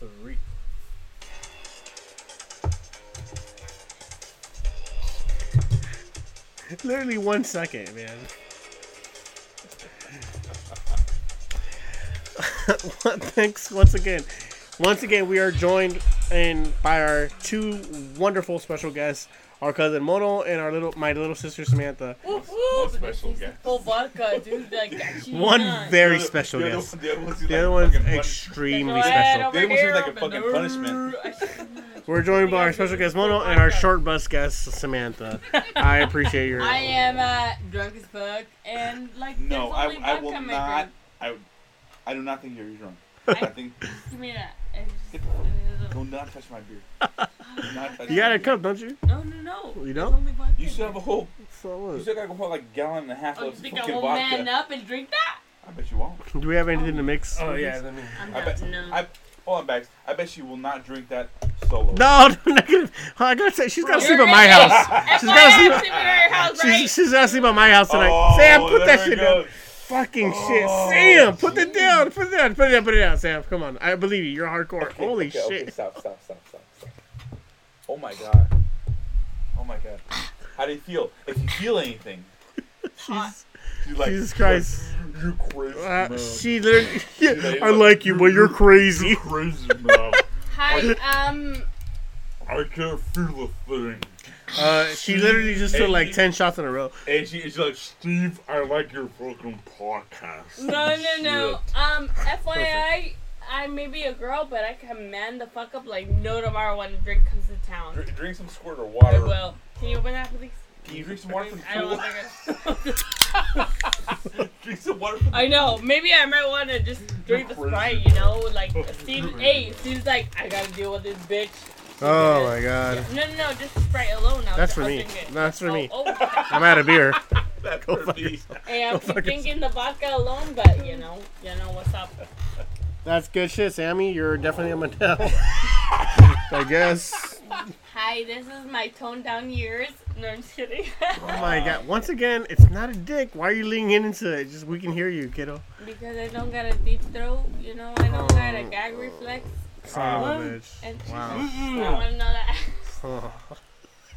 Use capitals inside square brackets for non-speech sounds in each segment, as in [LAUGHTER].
three. [LAUGHS] Literally one second, man. [LAUGHS] Thanks once again. Once again, we are joined in by our two wonderful special guests, our cousin Mono and our little my little sister Samantha. Whoop, One whoop. special guest. Full vodka, dude. Like. One very The other- special the guest. one- The other one's, The other one's extremely special. over They almost here, seem like a fucking punishment. [LAUGHS] We're joined by our special guest Mono and our short bus guest Samantha. I appreciate your. [LAUGHS] I am uh, drunk as fuck and like. No, there's I, I will not. I, I do not think you're drunk. I- I think [LAUGHS] Give me that. I just- Get the do not touch my beer. Do not touch You got a cup, don't you? No, no, no. Oh, you don't? only You in still have a whole. So You what? still got a whole like gallon and a half Oh, you of think I fucking will vodka. man up and drink that? I bet you won't. Do we have anything to mix? Oh yeah, let me. I'm I not. bet. no. I hold on, Bags. I bet she will not drink that solo. No, [LAUGHS] no, negative. I gotta say, she's gotta You're sleep at my house. She's FYI, gotta sleep. I'm at your house, right? She's, she's gotta sleep at my house tonight. Oh, Sam, put that shit go. down. Fucking oh. shit, Oh, Sam, put it down, put it down, put it down, put it down, Sam. Come on, I believe you. You're hardcore. Okay, Holy okay, shit. Okay, stop, stop, stop, stop, stop. Oh my god. Oh my god. How do you feel? If you feel anything, [LAUGHS] Hot. she's like, Jesus Christ. You're crazy Uh, man. she literally. [LAUGHS] Yeah, I like you, but you're crazy. crazy man. Hi, um, I can't feel a thing. Uh, she literally just took like ten shots in a row. And she, she's like, Steve, I like your fucking podcast. no, no, no. Um, FYI, I may be a girl, but I can man the fuck up like no tomorrow when the drink comes to town. Drink, drink some squirt or water. I water. will. Can you open that, please? Can you drink some water from I don't the think pool? I. [LAUGHS] drink some water from I know. Maybe I might want to just drink the Sprite, you know? Like, oh, Steve, hey, Steve's like, I gotta deal with this bitch. Oh my god. No, no, no, just Sprite alone. I'll, That's for I'll me. drink. That's for oh, me. Oh, oh. [LAUGHS] I'm out of beer. That's Go for me. yourself. hey, I'm Go fuck drinking the vodka alone, but you know, you know what's up. That's good shit, Sammy. You're definitely a Mattel. [LAUGHS] I guess. Hi, this is my toned down years. No, I'm just kidding. Oh my [LAUGHS] god. Once again, it's not a dick. Why are you leaning into it? Just we can hear you, kiddo. because I don't got a deep throat, you know, I don't got a Oh. gag reflex. Son of a And. Wow. I want to know that.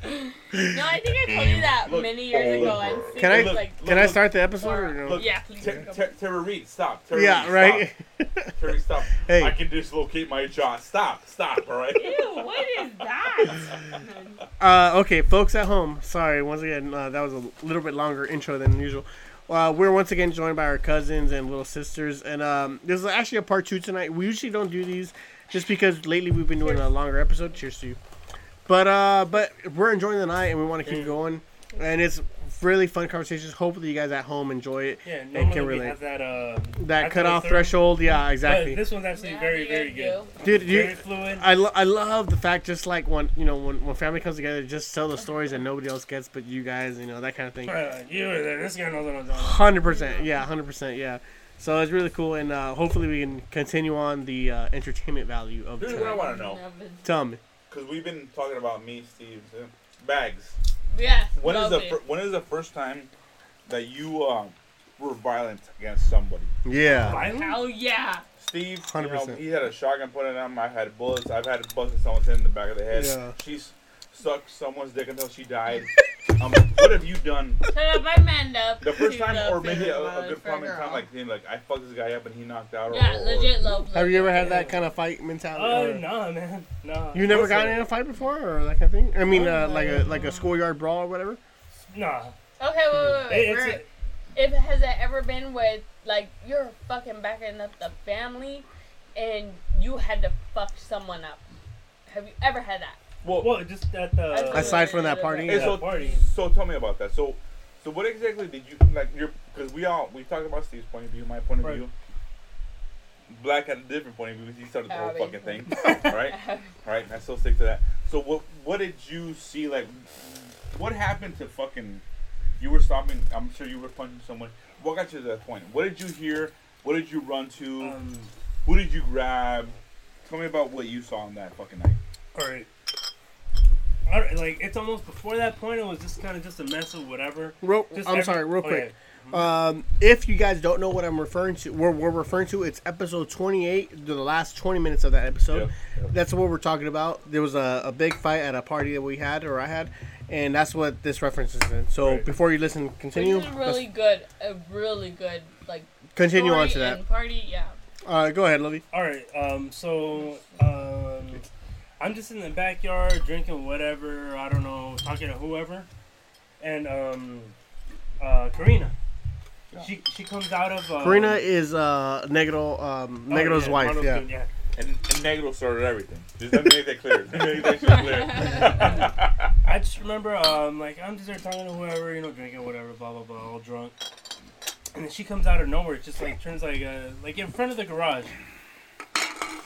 No, I think I told you that Look, many years look, ago. And look, Can I Steve's like, can I start the episode or no? Look, yeah, please. Ter- Ter- Tara Reid, stop. Tara Yeah, Reid, right. Stop. Terry, stop. [LAUGHS] Hey. I can dislocate my jaw. Stop, stop, all right? Ew, what is that? [LAUGHS] Uh, okay, folks at home. Sorry, once again, uh, that was a little bit longer intro than usual. Uh, we're once again joined by our cousins and little sisters, and um, this is actually a part two tonight. We usually don't do these, just because lately we've been doing a longer episode. Cheers to you. But uh, but we're enjoying the night, and we want to keep going, and it's really fun conversations. Hopefully, you guys at home enjoy it. Yeah, can normally relate. have that uh That I cut go off through, threshold, yeah, But exactly. this one's actually Yeah, very very guys good. Dude, Very you, fluid. I, lo- I love the fact just like when you know when, when family comes together just tell the stories that nobody else gets but you guys you know that kind of thing Uh, you were there. This guy knows what I'm talking about. Hundred percent, yeah, hundred percent, yeah. So it's really cool, and uh, hopefully we can continue on the uh, entertainment value of Here's what I tonight. want to know. Tell me, Because we've been talking about me, Steve, uh, Bags. Yeah. When is the fir- when is the first time that you um, were violent against somebody? yeah, Violent? Hell yeah. Steve, you know, 100%. he had a shotgun pointed at him. I had bullets. I've had busted someone's head in the back of the head. Yeah. She's sucked someone's dick until she died. [LAUGHS] um, what have you done? Shut up, I manned up. The first time, or maybe a, a good for point in girl. time, like being like, I fucked this guy up and he knocked out. Or, Yeah, or, or- legit love. have you ever had that kind of fight mentality? Oh or- no, man, no. You never What's gotten that? in a fight before, or that kind of thing? I mean, uh, like a like a schoolyard brawl or whatever. Nah. Okay, wait, wait, wait. It- wait. If has it ever been with like you're fucking backing up the family, and you had to fuck someone up? Have you ever had that? Well, well, just at the. Aside from that party, Yeah, so, party. so tell me about that. So, so what exactly did you like? Your because we all we talked about Steve's point of view, my point of Right. view. Black had a different point of view because he started the whole fucking thing, [LAUGHS] right? Right. I still stick to that. So what what did you see? Like, what happened to fucking? You were stopping. I'm sure you were punching someone. What got you to that point? What did you hear? What did you run to? Um, Who did you grab? Tell me about what you saw on that fucking night. all right. All right, like it's almost before that point. It was just kind of just a mess of whatever. Real, Just I'm every- sorry, real oh, quick. Um, if you guys don't know what I'm referring to, we're, we're referring to it's episode 28, the last 20 minutes of that episode. Yep, yep. That's what we're talking about. There was a, a big fight at a party that we had, or I had, and that's what this reference is in. So Right. before you listen, Which continue. is really good. A really good like continue on to that. party. Yeah. Uh, go ahead, Lovey. All right. Um. So, um, I'm just in the backyard drinking whatever. I don't know, talking to whoever, and um, uh, Karina. She she comes out of. Um, Karina is uh, Negro, um, oh, Negro's yeah, wife. Yeah. good, yeah. And, and Negro started everything. Just let me make that clear. [LAUGHS] Make that clear. [LAUGHS] I just remember, um, like I'm just there talking to whoever, you know, drinking whatever, blah blah blah, all drunk. And then she comes out of nowhere, just like turns like uh, like in front of the garage,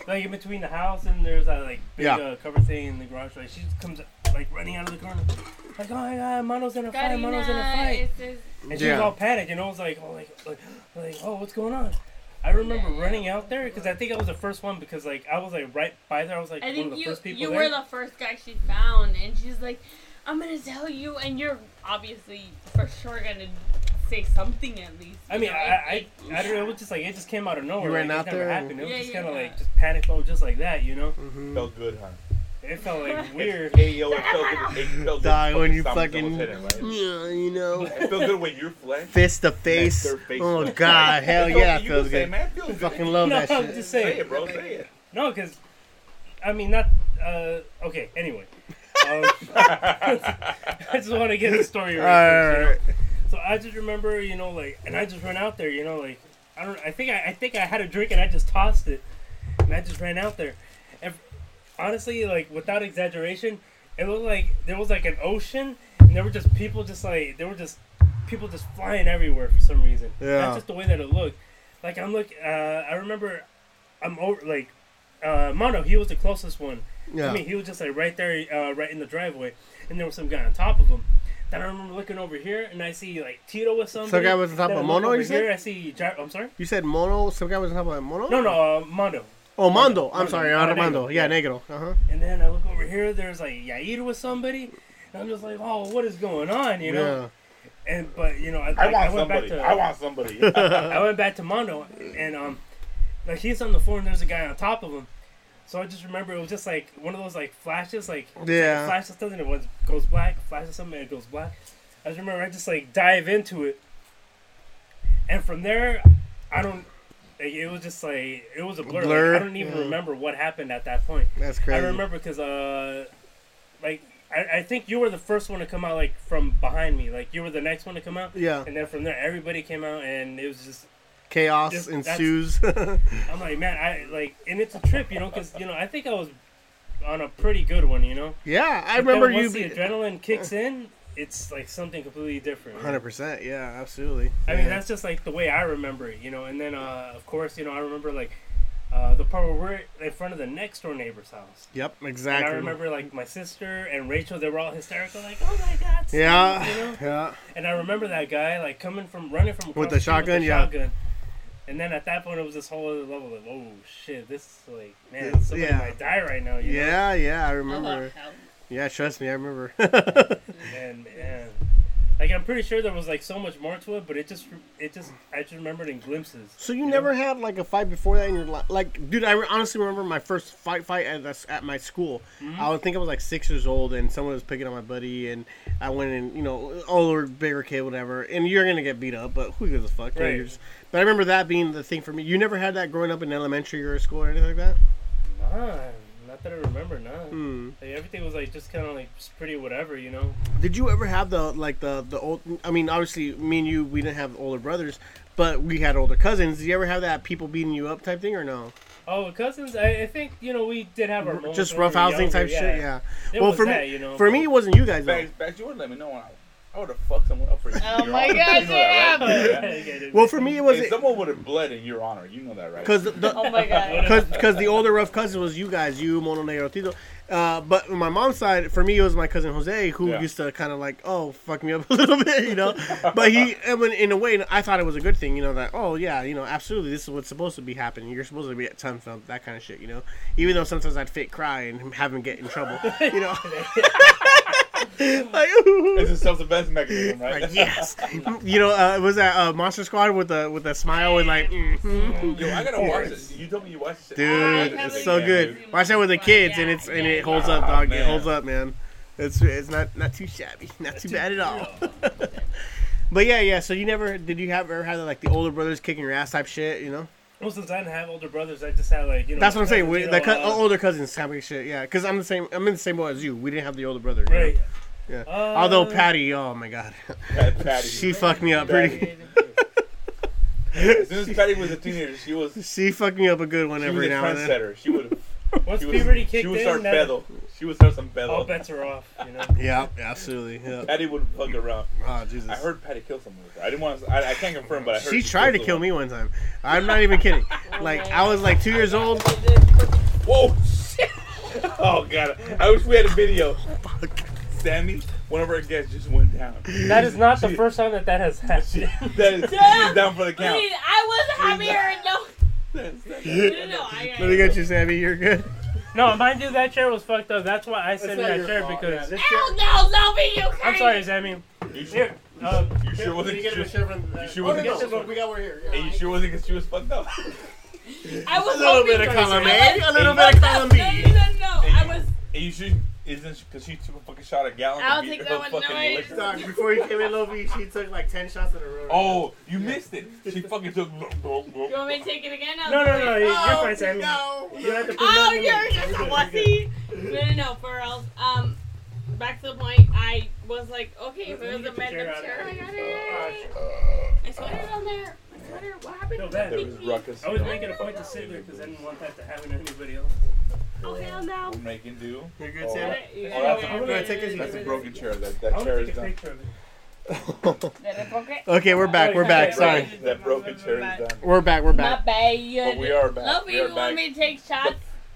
like in between the house and there's that like big Yeah. uh, cover thing in the garage. Like she just comes like running out of the corner, like oh my god, Mono's in a fight, Mono's in a fight, Karina is- and she was Yeah. all panicked, And I was like oh like like like oh what's going on. I remember running out there because I think I was the first one because like I was like right by there. I was like I one of the you first people you there. were the first guy she found, and she's like, "I'm gonna tell you," and you're obviously for sure gonna say something at least. I mean, know, I, I, I don't know. It was just like it just came out of nowhere. You ran like, out it never there and- happened. It was Yeah, just yeah, kind of yeah. like just panic mode, just like that, you know. Mm-hmm. Felt good, huh? It felt like [LAUGHS] weird. Hey, yo, it felt good. It felt good. When you fucking, was hitting, right? yeah, you know, It felt good when your flesh. fist to face. their face. Oh God, hell yeah, it feels good. Man, it feels good. Fucking love No, that I'm shit. just Say saying. it, bro. Say it. No, because I mean, not. Uh, okay. Anyway, um, [LAUGHS] I just want to get the story All right. right, first, you know? So I just remember, you know, like, and I just ran out there, you know, like, I don't, I think I, I think I had a drink and I just tossed it, and I just ran out there, and honestly, like, without exaggeration, it looked like there was like an ocean, and there were just people, just like, there were just people just flying everywhere for some reason. Yeah. That's just the way that it looked. Like I'm look, uh, I remember, I'm over like, uh, Mono, he was the closest one. Yeah. I mean, he was just like right there, uh, right in the driveway, and there was some guy on top of him. Then I remember looking over here, and I see like Tito with somebody. Some guy was on top Then of Mono, over you said? here, I see. Jar- I'm sorry. You said Mono. Some guy was on top of Mono. No, no, uh, Mondo. Oh, Mondo. I'm Mondo. sorry, Uh, Armando. Negro. Yeah, Negro. Uh huh. And then I look over here. There's like Yair with somebody. And I'm just like, oh, what is going on? You know. Yeah. And but you know, I, I like, want went somebody. back to I want somebody. [LAUGHS] [LAUGHS] I went back to Mondo, and um, like he's on the floor, and there's a guy on top of him. So I just remember it was just like one of those like flashes, like like Yeah. a flash of something, it goes black, flashes something, and it goes black. I just remember I just like dive into it, and from there, I don't. Like, it was just like it was a blur. Blur, Like, I don't even yeah. remember what happened at that point. That's crazy. I remember because uh, like I, I think you were the first one to come out like from behind me. Like you were the next one to come out. Yeah. And then from there, everybody came out, and it was just Chaos Just- ensues. [LAUGHS] I'm like, man, I like, and it's a trip, you know, because you know, I think I was on a pretty good one, you know. yeah, I But remember you. once the adrenaline kicks in, it's like something completely different. Hundred percent. Yeah, absolutely. I mean, that's just like the way I remember it, you know. And then, uh, of course, you know, I remember like uh, the part where we're in front of the next door neighbor's house. Yep, And exactly. I remember like my sister and Rachel, they were all hysterical, like, "Oh my God!" Steve," Yeah, you know. yeah. And I remember that guy like coming from running from With the the shotgun, with the yeah. shotgun. And then at that point, it was this whole other level of, oh shit, this is like, man, It's- somebody yeah. might die right now. You know? Yeah, yeah, I remember. Yeah, trust me, I remember. [LAUGHS] And man, like I'm pretty sure there was like so much more to it, but it just, it just, I just remembered in glimpses. so you know? never had like a fight before that in your life? Like, dude, I re- honestly remember my first fight fight at this, at my school. Mm-hmm. I would think I was like six years old, and someone was picking on my buddy, and I went in, you know, older, bigger kid, whatever. And you're gonna get beat up, but who gives a fuck? You Right. you're just- but I remember that being the thing for me. You never had that growing up in elementary or school or anything like that. Nah, not that I remember. Nah, Hmm. like, everything was like just kind of like just pretty whatever, you know. Did you ever have the like the the old? I mean, obviously, me and you, we didn't have older brothers, but we had older cousins. Did you ever have that people beating you up type thing or no? Oh, cousins, I, I think you know we did have our Just when we rough were housing younger, type shit. Yeah. It well, was for that, me, you know, for me, it wasn't you guys though. Bags, bags, you would let me know. when I, I would have fucked someone up for you. Oh Your my honor. gosh, [LAUGHS] You know that, right? yeah. Yeah. Okay, dude. Well, for me, it was Hey, someone would have bled in your honor. You know that, right? because the Oh my god. [LAUGHS] because the older rough cousin was you guys, you Mono Negro Tito. Uh, but on my mom's side, for me, it was my cousin Jose who Yeah. used to kind of like, oh, fuck me up [LAUGHS] a little bit, you know. but he, I mean, in a way, I thought it was a good thing, you know, that oh yeah, you know, absolutely, this is what's supposed to be happening. You're supposed to be at ton film, that kind of shit, you know. Even though sometimes I'd fake cry and have him get in trouble, you know. Like, ooh. [LAUGHS] It's a [LAUGHS] self-defense mechanism, right? Like, yes. you know, uh, was that uh, Monster Squad with a with the smile and like, mhm. Yo, I gotta watch it. You told me you watched it. dude, I it's so good. dude. Watch that with the kids, and it's and it holds up, dog. It holds up, man. It's it's not not too shabby, not too bad at all. [LAUGHS] but yeah, yeah. So you never did you have ever had like the older brothers kicking your ass type shit? You know, Well, since I didn't have older brothers, I just had like you know. that's what I'm saying. cousins, We, you the know, co- uh, older cousins having shit. Yeah, because I'm the same. I'm in the same boat as you. We didn't have the older brother. you know? Right. Yeah. Uh, Although Patty, oh my god, Pat- Patty. she fucked me up pretty. as soon as Patty was a teenager, she was [LAUGHS] She fucked me up a good one she was every a now and then. trendsetter. She would [LAUGHS] Once she would, puberty she kicked would in, start that- bezel. She would start some all bets are off. You know. [LAUGHS] Yeah, absolutely. Yeah. Patty would fuck around. Oh Jesus. I heard Patty kill someone. I didn't want to. I, I can't confirm, but I heard She tried to killed kill me one time. I'm not even kidding. Like I was like two years old. Whoa! Shit! Oh god! I wish we had a video. Sammy, one of our guests just went down. That is not the first time that that has happened. That is, she's down for the count. Wait, I wasn't happier. No, no, no, no. I, Let me get you, Sammy. You're good. no, mind you, that chair was fucked up. That's why I sat in that chair because. Ow, no, Sophie, you I'm sorry, Sammy. You sure? Here. Uh, You sure wasn't? You sure, you sure Oh, wasn't? no, no, we got one here. And you sure wasn't because she was fucked up? I was A little bit of for column it. A, I a little bit of no, column no, B. No, no, no. I was. And you should. Isn't because she took a fucking shot at gallon. I'll take that one, fucking no, I- liquor. Dog, before you came in, Lovi, she took like 10 shots in a row. Oh, you missed it. She fucking took. [LAUGHS] You want me to take it again? I'll no, no, no. it. You're Oh, fine, Sammy. No. You have to put Oh, nothing in you're just a You're good, wussy. No, no, no, for reals. Um, back to the point. I was like, okay, if it was Let me a get the chair random chair, I here. got Oh, it. I sweater down there. My sweater. What happened No, to bad. the There was pinky? ruckus. I was making a point to sit there because I didn't want that to happen to anybody video. Oh hell no. We're making do. You're good, Oh, Sammy? Oh, gotta that's go a- in I'm gonna take this- That's a broken chair. That that chair is done. picture of it. Did I broke it? Okay, we're back. We're back. Sorry. [LAUGHS] That broken chair is done. We're back. We're My back. bad. But we are back. Love We you. are want me to take shots?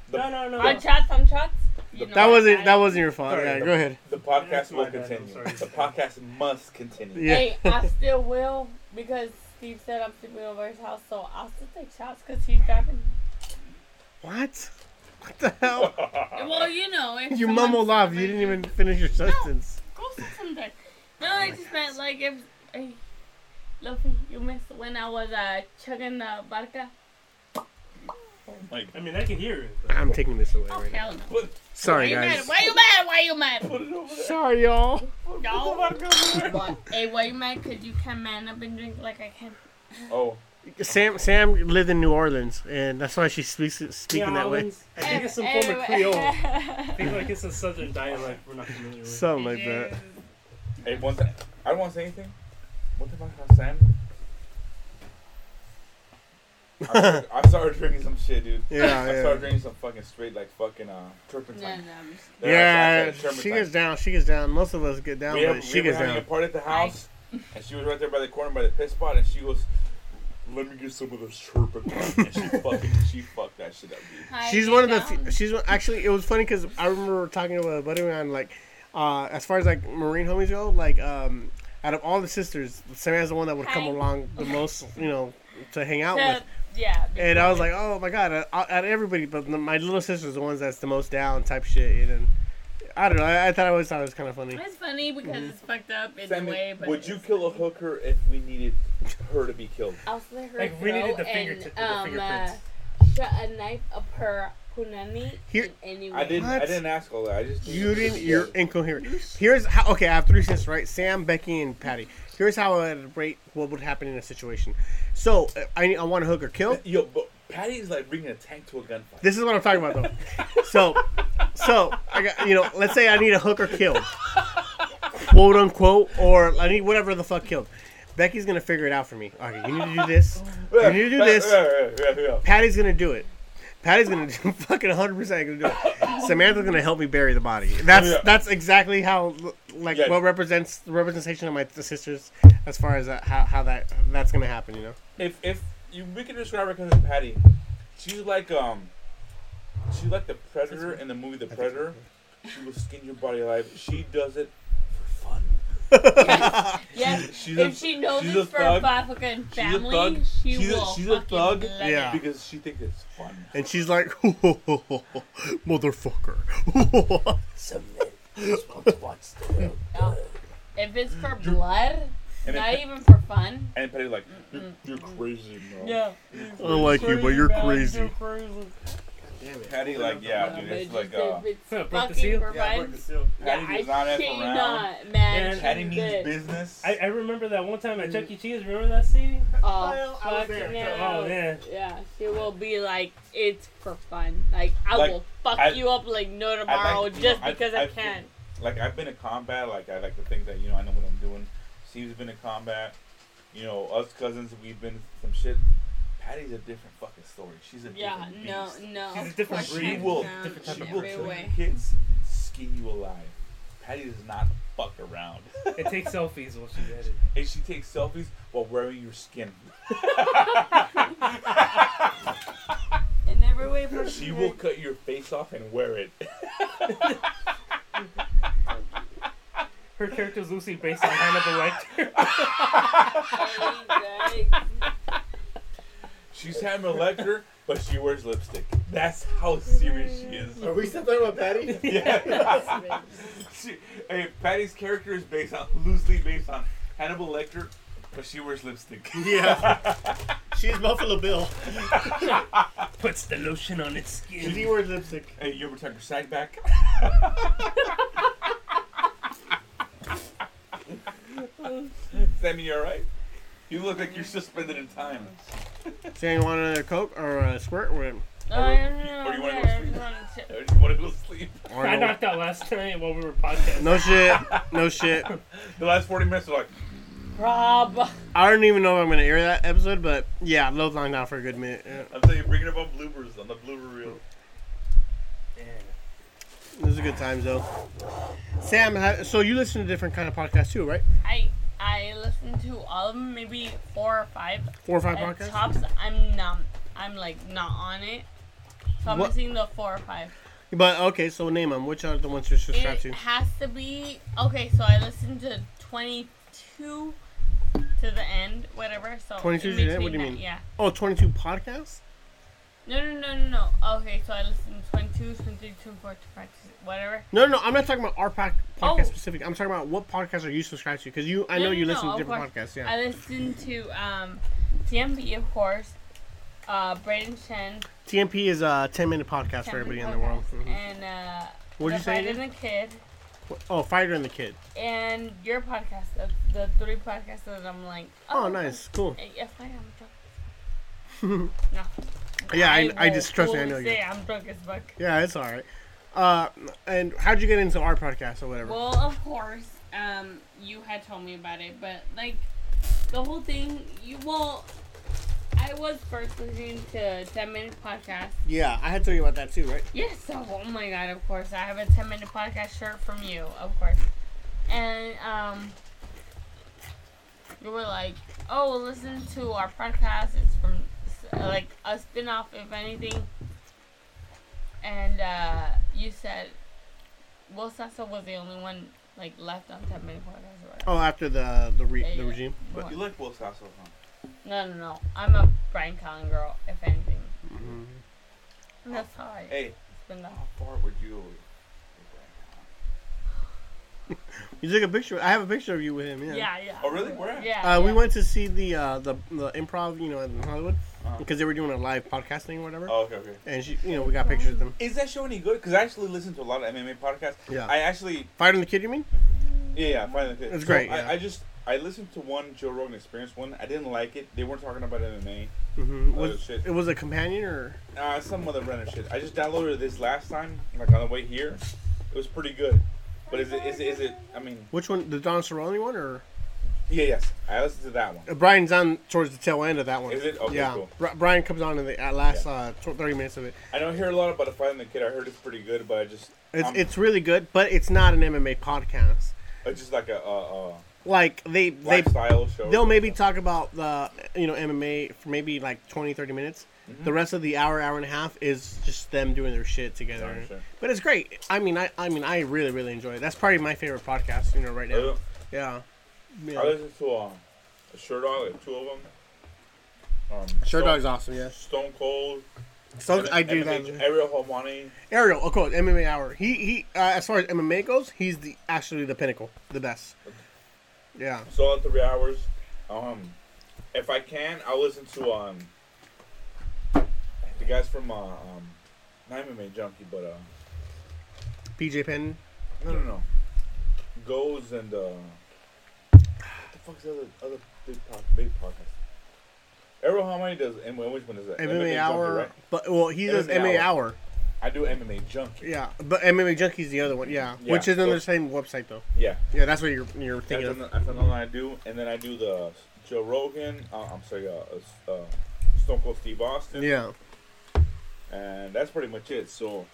The- No, no, no. On shots on shots? You know That wasn't got that wasn't your fault. Sorry. Yeah, go ahead. The podcast That's will my bad, I'm continue. The podcast must continue. Yeah. Hey, I still will because Steve said I'm sleeping over his house, so I'll still take shots because he's driving. What? What the hell? [LAUGHS] Well, you know, if You someone's mumbled off. You didn't even [LAUGHS] finish your sentence. Go sit sometime. No, I just meant like if, hey, Luffy, you missed when I was uh, chugging the vodka. Like, I mean, I can hear it. but- I'm taking this away Oh right now. hell no. put, Why Sorry, you mad? guys. Why you mad? Why you mad? put it over there. Sorry, y'all. No. What? What? Hey, why you mad? Cause you can't man up and drink like I can. Oh, Sam Sam lived in New Orleans, and that's why she speaks speaking that way. Orleans, I think it's some form of Creole. I think like it's a southern dialect we're not familiar with. Something like that. hey, one thing. I don't want to say anything. One thing about Sam. I started, [LAUGHS] I started drinking some shit, dude. Yeah, I started drinking some fucking straight, like fucking uh, No, no, turpentine. Just There, Yeah, said turpentine. she gets down. She gets down. Most of us get down, we, but have, she we were gets having a down. party at the house, and she was right there by the corner by the piss spot, and she goes, "Let me get some of this turpentine." and [LAUGHS] she fucking, she fucked that shit up, dude. Hi, She's one of the. down. few- She's one- actually. It was funny because I remember talking to a buddy of mine. Like, uh, as far as like Marine homies go, like, um, out of all the sisters, Sarah's the one that would come along the most. You know, to hang out To- with. yeah. And I was like, oh my god, out out of everybody, but my little sister's the ones that's the most down type shit. And I don't know. I, I thought I always thought it was kind of funny. It's funny because Mm-hmm. it's fucked up in a way, but would you it's- kill a hooker if we needed her to be killed? I'll slit her Like, we needed throat the finger and, t- the um, fingerprints. Uh, a knife up her punani Here- in any way. I didn't. I didn't ask all that. I just. You didn't. You're incoherent. Here's how. Okay, I have three sisters, right? Sam, Becky, and Patty. Here's how I would rate what would happen in a situation. So uh, I I want to hook or kill. Yo, but Patty's like bringing a tank to a gunfight. This is what I'm talking about, though. [LAUGHS] So, so I got you know. Let's say I need a hooker killed, quote unquote, or I need whatever the fuck killed. Becky's gonna figure it out for me. Okay, you need to do this. You need to do this. Patty's gonna do it. Patty's gonna do [LAUGHS] fucking 100 percent gonna do it. Samantha's gonna help me bury the body. That's Yeah. that's exactly how like Yeah. what represents the representation of my sisters as far as uh, how how that that's gonna happen. You know. If if you we can describe her cousin Patty, she's like um, she's like the predator in the movie The Predator. She will skin your body alive. She does it for fun. [LAUGHS] Yes. She's if a- she knows she's it's a for thug. a fucking She's a family, thug. she She's a- will she's a thug. Yeah. because she thinks it's fun. And she's like, [LAUGHS] motherfucker. [LAUGHS] Yeah. If it's for blood, And not then, even for fun. and Patty's like, you're, you're crazy, bro. Yeah. I don't like you, but you're crazy. Damn it. Patty, like, yeah, dude, but it's just like, uh, if it's Huh, broke the seal? for Yeah, I fun. broke the seal. Patty yeah, does not I F shit you around. not, man. And- Patty means did. business. I, I remember that one time at Chuck E. Cheese. Remember that scene? Oh, Well, I was fucking there. hell. Oh man. Yeah, she will be like, it's for fun. Like, I Like, will fuck I- you up like no tomorrow like- just I- because I, I- can. like I've been in combat. Like I like to think that you know I know what I'm doing. Steve's been in combat. You know, us cousins, we've been some shit. Patty's a different fucking story. She's a Yeah, different no, beast. no. She's a different breed. She will, no, different type she of will kill way. your kids, skin you alive. Patty does not fuck around, It takes [LAUGHS] selfies while she's at it. and she takes selfies while wearing your skin. [LAUGHS] [LAUGHS] In every way possible. She will cut your face off and wear it. Her character's loosely based on Hannibal Lecter. [LAUGHS] She's Hannibal Lecter, but she wears lipstick. That's how serious she is. Are we still talking about Patty? [LAUGHS] Yeah. [LAUGHS] she, hey, Patty's character is based on loosely based on Hannibal Lecter, but she wears lipstick. yeah. She's Buffalo Bill. Puts the lotion on its He skin. wears lipstick. Hey, you ever tuck your side back? Sammy, you alright? You look like you're suspended in time. [LAUGHS] Sam, you want another Coke or a squirt? Or, No, no, no, Or you wanna go I sleep? just wanted Or you want to go sleep? [LAUGHS] or I knocked out last night while we were podcasting. no shit. [LAUGHS] No shit. The last 40 minutes are like, Rob. I don't even know if I'm gonna air that episode, but yeah, Lowe's knocked out for a good minute. Yeah. I'm telling you, bringing up on bloopers on the blooper reel. This is a good time though. Sam, so you listen to different kind of podcasts too, right? I I listen to all of them, maybe four or five. Four or five At podcasts. tops, I'm not. I'm like not on it. So I'm What- missing the four or five. But okay, so name them. Which are the ones you're subscribed to? It to? has to be okay. So I listened to 22 to the end, whatever. So 22 to the end? What do you mean? Yeah. Oh, 22 podcasts. No, no, no, no, no. Okay, so I listened to 22, 23, 24, 25, whatever. No, no, no, I'm not talking about our pod- podcast Oh. specific. I'm talking about what podcasts are you subscribed to? Because you, I No, know you listen to different podcasts. Yeah. I listen to um, TMP, of course. Uh, Braden Chen. TMP is a 10 minute podcast for 10 everybody in the world. Mhm. And uh, What'd you say? Fight again? and the Kid. Oh, Fighter and the Kid. And your podcast, the, the three podcasts that I'm like, Oh, oh, nice, cool. If I am drunk. [LAUGHS] no. Yeah, I- I will just- trust me, I know you. Say I'm drunk as fuck. Yeah, it's all right. Uh, and how'd you get into our podcast or whatever? Well, of course, um, you had told me about it, but like the whole thing, you well, I was first listening to ten minute podcast. yeah, I had told you about that too, right? Yes, so oh my god, of course, I have a ten minute podcast shirt from you, of course, and um, you were like, oh, listen to our podcast. It's from like a spin off, if anything. And uh, you said, Will Sasso was the only one like left on ten minute podcast. Or whatever. Oh, after the the, re- Yeah, the yeah. regime. But you like Will Sasso, huh? No, no, no. I'm a Bryan Callen girl, if anything. Mhm. And that's how I Hey, spin that. how far would you? [LAUGHS] You took a picture. I have a picture of you with him. Yeah. Yeah, yeah. Oh, really? Where? Yeah. Uh, we went to see the uh, the the improv, you know, in Hollywood, Uh-huh. because they were doing a live podcasting or whatever. Oh, okay, okay. And she, you know, we got pictures of them. Is that show any good? Because I actually listen to a lot of MMA podcasts. Yeah. I actually, Fighter and the Kid, you mean? yeah, yeah, finally. The kid. It's great, I, yeah. I just, I listened to one Joe Rogan Experience one. I didn't like it. They weren't talking about MMA. Mm-hmm. Was shit. it was a companion or? Uh, some other random shit. I just downloaded this last time, like on the way here. It was pretty good. But is it, is it, is it, I mean, Which one? The Don Cerrone one or? Yeah, yes. I listened to that one. Uh, Bryan's on towards the tail end of that one. Is it? Okay, yeah. cool. Bri- Bryan comes on in the uh, last uh, tw- thirty minutes of it. I don't hear a lot about the fight and the kid. I heard it's pretty good, but I just, It's it's really good, but it's not an MMA podcast. it's just like a, uh, uh, Like they they they'll maybe talk about the you know MMA for maybe like 20 30 minutes. Mm-hmm. The rest of the hour hour and a half is just them doing their shit together. Sorry. But it's great. I mean, I I mean, I really really enjoy it. That's probably my favorite podcast, you know, right now. Uh, Yeah. Yeah. listened to uh, a Shirt Dog, like two of them. Um, Sure Stone- Dog's awesome. yeah. Stone Cold, So I do MMA that. Ariel Helwani. Ariel, of course, MMA Hour. He he. Uh, as far as MMA goes, he's the actually the pinnacle, the best. Yeah. So all three hours. Um, if I can, I'll listen to um the guys from uh, um not MMA Junkie, but uh BJ Penn. no no no goes and uh what the fuck's the other other big pod, big podcast. Ariel, how many does and which one is that? MMA, Junkie, Hour. right? But well, he does MMA MMA Hour. Hour. I do MMA Junkie. Yeah, but MMA Junkie's the other one. Yeah, Yeah, which is on so- the same website though. Yeah, Yeah, that's what you're you're thinking that's, of. an, that's another one I do, and then I do the Joe Rogan. Uh, I'm sorry, uh, uh, Stone Cold Steve Austin. Yeah. and that's pretty much it. So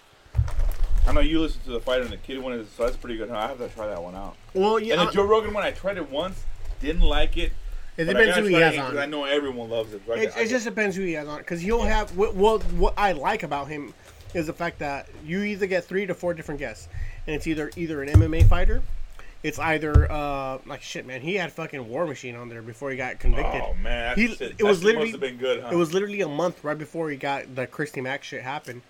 I know you listen to the fighter and the kid one is so that's pretty good. Huh? I have to try that one out. Well, yeah. and the uh, Joe Rogan one, I tried it once, didn't like it. it depends who he has it 'cause on. I know everyone loves it. so I It, it just depends who he has on, because he'll have. Well, well, what I like about him is the fact that you either get three to four different guests, and it's either either an MMA fighter, it's either uh like shit, man. He had fucking War Machine on there before he got convicted. Oh man, He- shit. it was That literally- must have been good. Huh? It was literally a month right before he got the Christy Mack shit happen.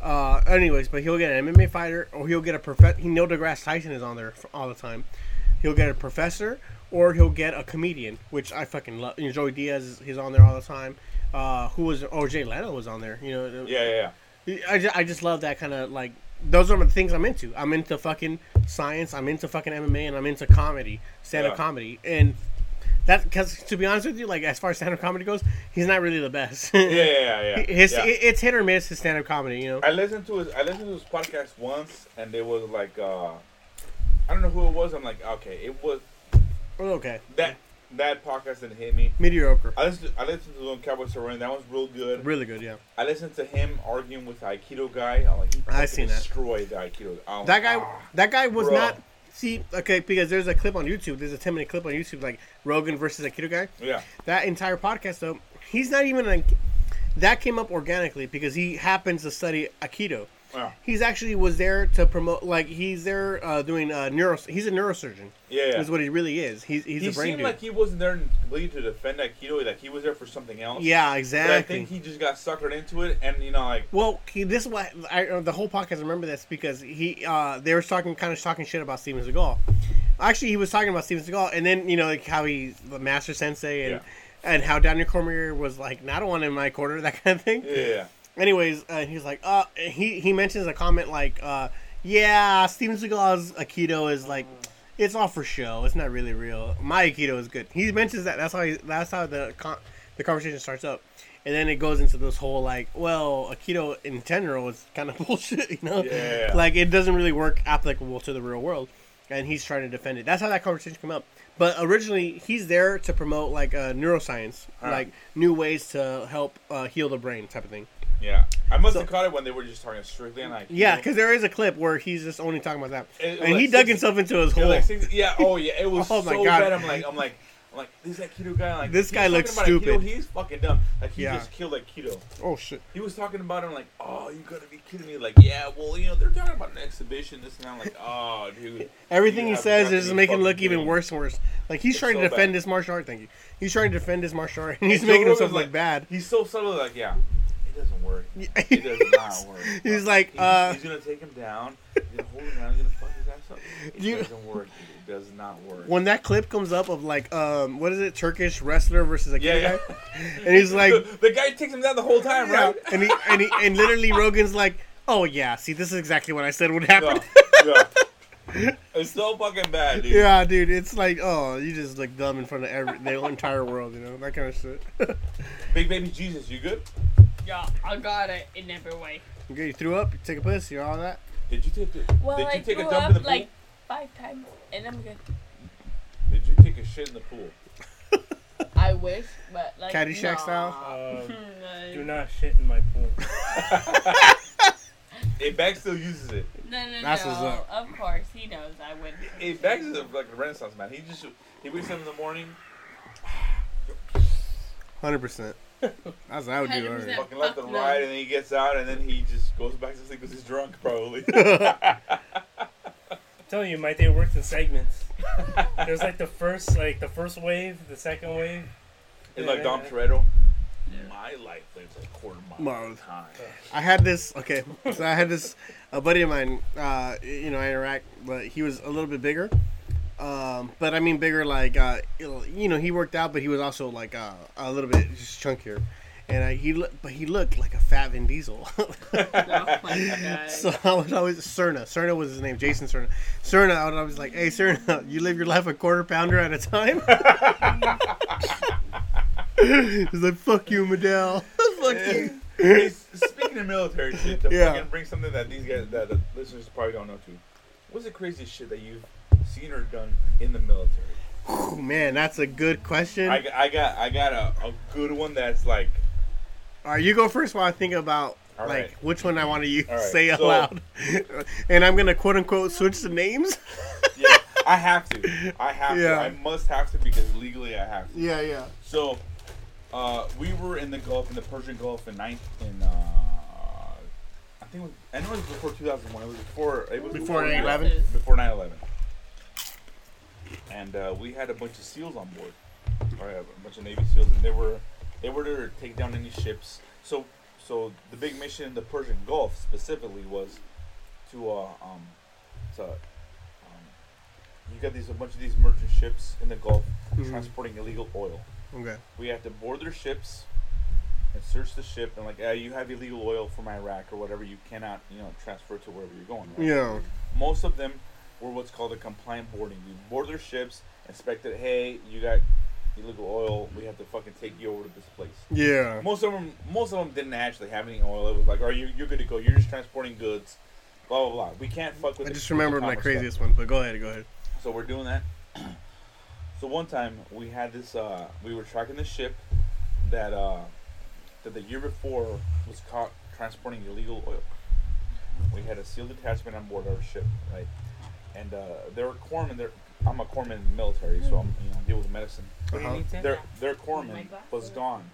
Uh, anyways, but he'll get an MMA fighter, or he'll get a prof. He Neil deGrasse Tyson is on there f- all the time. He'll get a professor, or he'll get a comedian, which I fucking love. You know, Joey Diaz, he's on there all the time. Uh, who was? Oh, Jay Leno was on there. You know, yeah, yeah, yeah. I just, I just love that kind of like. Those are the things I'm into. I'm into fucking science. I'm into fucking MMA, and I'm into comedy, stand-up Yeah. comedy, and that because to be honest with you, like as far as stand-up comedy goes, he's not really the best. Yeah, yeah, yeah. [LAUGHS] His yeah. it- it's hit or miss his stand up comedy, you know. I listened to his I listened to his podcast once, and it was like uh, I don't know who it was. I'm like, okay, it was okay, that that podcast didn't hit me. mediocre, I listened to, I listened to the one Cowboy Cerrone. That was real good. really good, yeah. I listened to him arguing with the Aikido guy. I'm like, he I seen that. destroyed the Aikido. I'm That guy, "Ah." that guy was bro. not. See, okay, because there's a clip on YouTube. There's a 10 minute clip on YouTube, like Rogan versus Aikido guy. Yeah, That entire podcast, though, he's not even like. That came up organically because he happens to study Aikido. Yeah, He's actually was there to promote, like he's there uh, doing uh, neuro. He's a neurosurgeon. yeah. yeah. Is what he really is. He's he's he a brain seemed dude. like he wasn't there completely to defend Aikido. Like he was there for something else. yeah, But I think he just got suckered into it, and you know, like, Well, he, this is why I, uh, the whole podcast. I remember this because he uh, they were talking kind of talking shit about Steven Seagal. Actually, he was talking about Steven Seagal, and then you know like how he the master sensei and Yeah. and how Daniel Cormier was like, "Not one in my quarter," [LAUGHS] that kind of thing. yeah, yeah. Anyways, uh, he's like, uh, he he mentions a comment like, uh, "Yeah, Steven Seagal's Aikido is like." It's all for show. It's not really real. My Aikido is good. He mentions that. That's how. He, that's how the con- the conversation starts up, and then it goes into this whole like, well, Aikido in general is kind of [LAUGHS] bullshit. You know, Yeah. like it doesn't really work applicable to the real world, and he's trying to defend it. That's how that conversation came up. But originally, he's there to promote like uh, neuroscience, Huh. like new ways to help uh, heal the brain, type of thing. Yeah, I must So- have caught it when they were just talking strictly on Aikido. Yeah, because there is a clip where he's just only talking about that, It- and like he dug six- himself into his hole. like six- yeah, oh yeah, it was [LAUGHS] Oh my so God. bad. I'm like, I'm like, I'm like, this Aikido guy, like, This guy looks stupid. Aikido, he's fucking dumb. Like he Yeah. just killed Aikido. oh shit! He was talking about him like, oh, you gotta be kidding me. Like, yeah, well, you know, they're talking about an exhibition, this and that. I'm like, oh, dude. Everything he says is just making it look even worse and worse. Like he's It's trying so to defend bad. his martial art. Thank you. He's trying to defend his martial art, and he's making himself like- look bad. He's so subtle, like, yeah, doesn't work. [LAUGHS] It does not work. He's like, He's, uh, he's gonna take him down. He's gonna hold him down. He's gonna fuck his ass up. It You- doesn't work. dude. It does not work. when that clip comes up of like, um, what is it, Turkish wrestler versus a yeah, yeah. guy, [LAUGHS] and he's like, the, [LAUGHS] the guy takes him down the whole time, yeah. right? and he and he and literally Rogan's like, oh yeah, see, this is exactly what I said would happen. Yeah, yeah. It's so fucking bad, dude. Yeah, dude, it's like, oh, you just look dumb in front of every the entire world, you know, that kind of shit. Big baby Jesus, you good? Yeah, I got it in every way. okay, you threw up, you take a piss, you know all that. Did you take the, Well, Did I you take a threw dump up in the pool? like five times, and I'm good. Did you take a shit in the pool? [LAUGHS] I wish, but like Caddyshack nah. style? [LAUGHS] Uh, no, do not shit in my pool. [LAUGHS] Hey, Bag still uses it. no, no, That's no. what's up. Of course, he knows I wouldn't. Hey, Bags is a, like a renaissance man. He just he wakes up in the morning, [SIGHS] Hundred percent. That's what I would do. 100%. fucking left Fuck and no. right, and then he gets out, and then he just goes back to sleep because he's drunk, probably. [LAUGHS] I'm telling you, my day worked in segments. There's like the first, like the first wave, the second wave. it's like Dom Yeah. My life lives a quarter mile at time. I had this. Okay, so I had this. A buddy of mine, uh, you know, I interact, but he was a little bit bigger. Um, but I mean, bigger like uh, you know, he worked out, but he was also like uh, a little bit just chunkier. And uh, he looked, but he looked like a fat Vin Diesel. [LAUGHS] Oh my [LAUGHS] god. so I was always Cerna. Cerna was his name, Jason Cerna. Cerna, I was always like, "Hey, Cerna, you live your life a quarter pounder at a time." [LAUGHS] He's like, "Fuck you, Medell. Fuck you." Hey, speaking of military shit, to Yeah. fucking bring something that these guys, that the listeners probably don't know too. What's the craziest shit that you've seen or done in the military? Ooh, man, that's a good question. I, got- I got I got a, a good one that's like All right, you go first while I think about All like right. which one I want to use, right, say so- loud, [LAUGHS] and I'm gonna quote unquote switch the names. [LAUGHS] yeah I have to I have Yeah. to I must have to because legally I have to. yeah, yeah. So, uh, we were in the Gulf, in the Persian Gulf, in ninth, in uh, I think it was, I know it was before 2001. It was before it was Before Yes. 9/11? Before 9/11. And uh, we had a bunch of SEALs on board, right? A bunch of Navy SEAls, and they were they were to take down any ships. So, so the big mission in the Persian Gulf specifically was to uh, um, to um, you got these a bunch of these merchant ships in the Gulf Mhm. transporting illegal oil Okay. we had to board their ships and search the ship and like, uh, you have illegal oil from Iraq or whatever. You cannot, you know, transfer to wherever you're going. Right? Yeah. Most of them were what's called a compliant boarding. We board their ships, inspect it. Hey, you got illegal oil. We have to fucking take you over to this place. Yeah. Most of them, most of them didn't actually have any oil. It was like, "Are you you're good to go? You're just transporting goods." Blah blah blah. We can't fuck with. I just remembered my commerce stuff. craziest one, but go ahead, go ahead. So we're doing that. [CLEARS THROAT] so one time we had this. Uh, we were tracking this ship that uh, that the year before was caught transporting illegal oil. We had a SEAL detachment on board our ship, right? And uh, they were corpsmen. They're, I'm a corpsman in the military, so I'm you know deal with medicine. What do you Uh-huh. Their their corpsman was gone.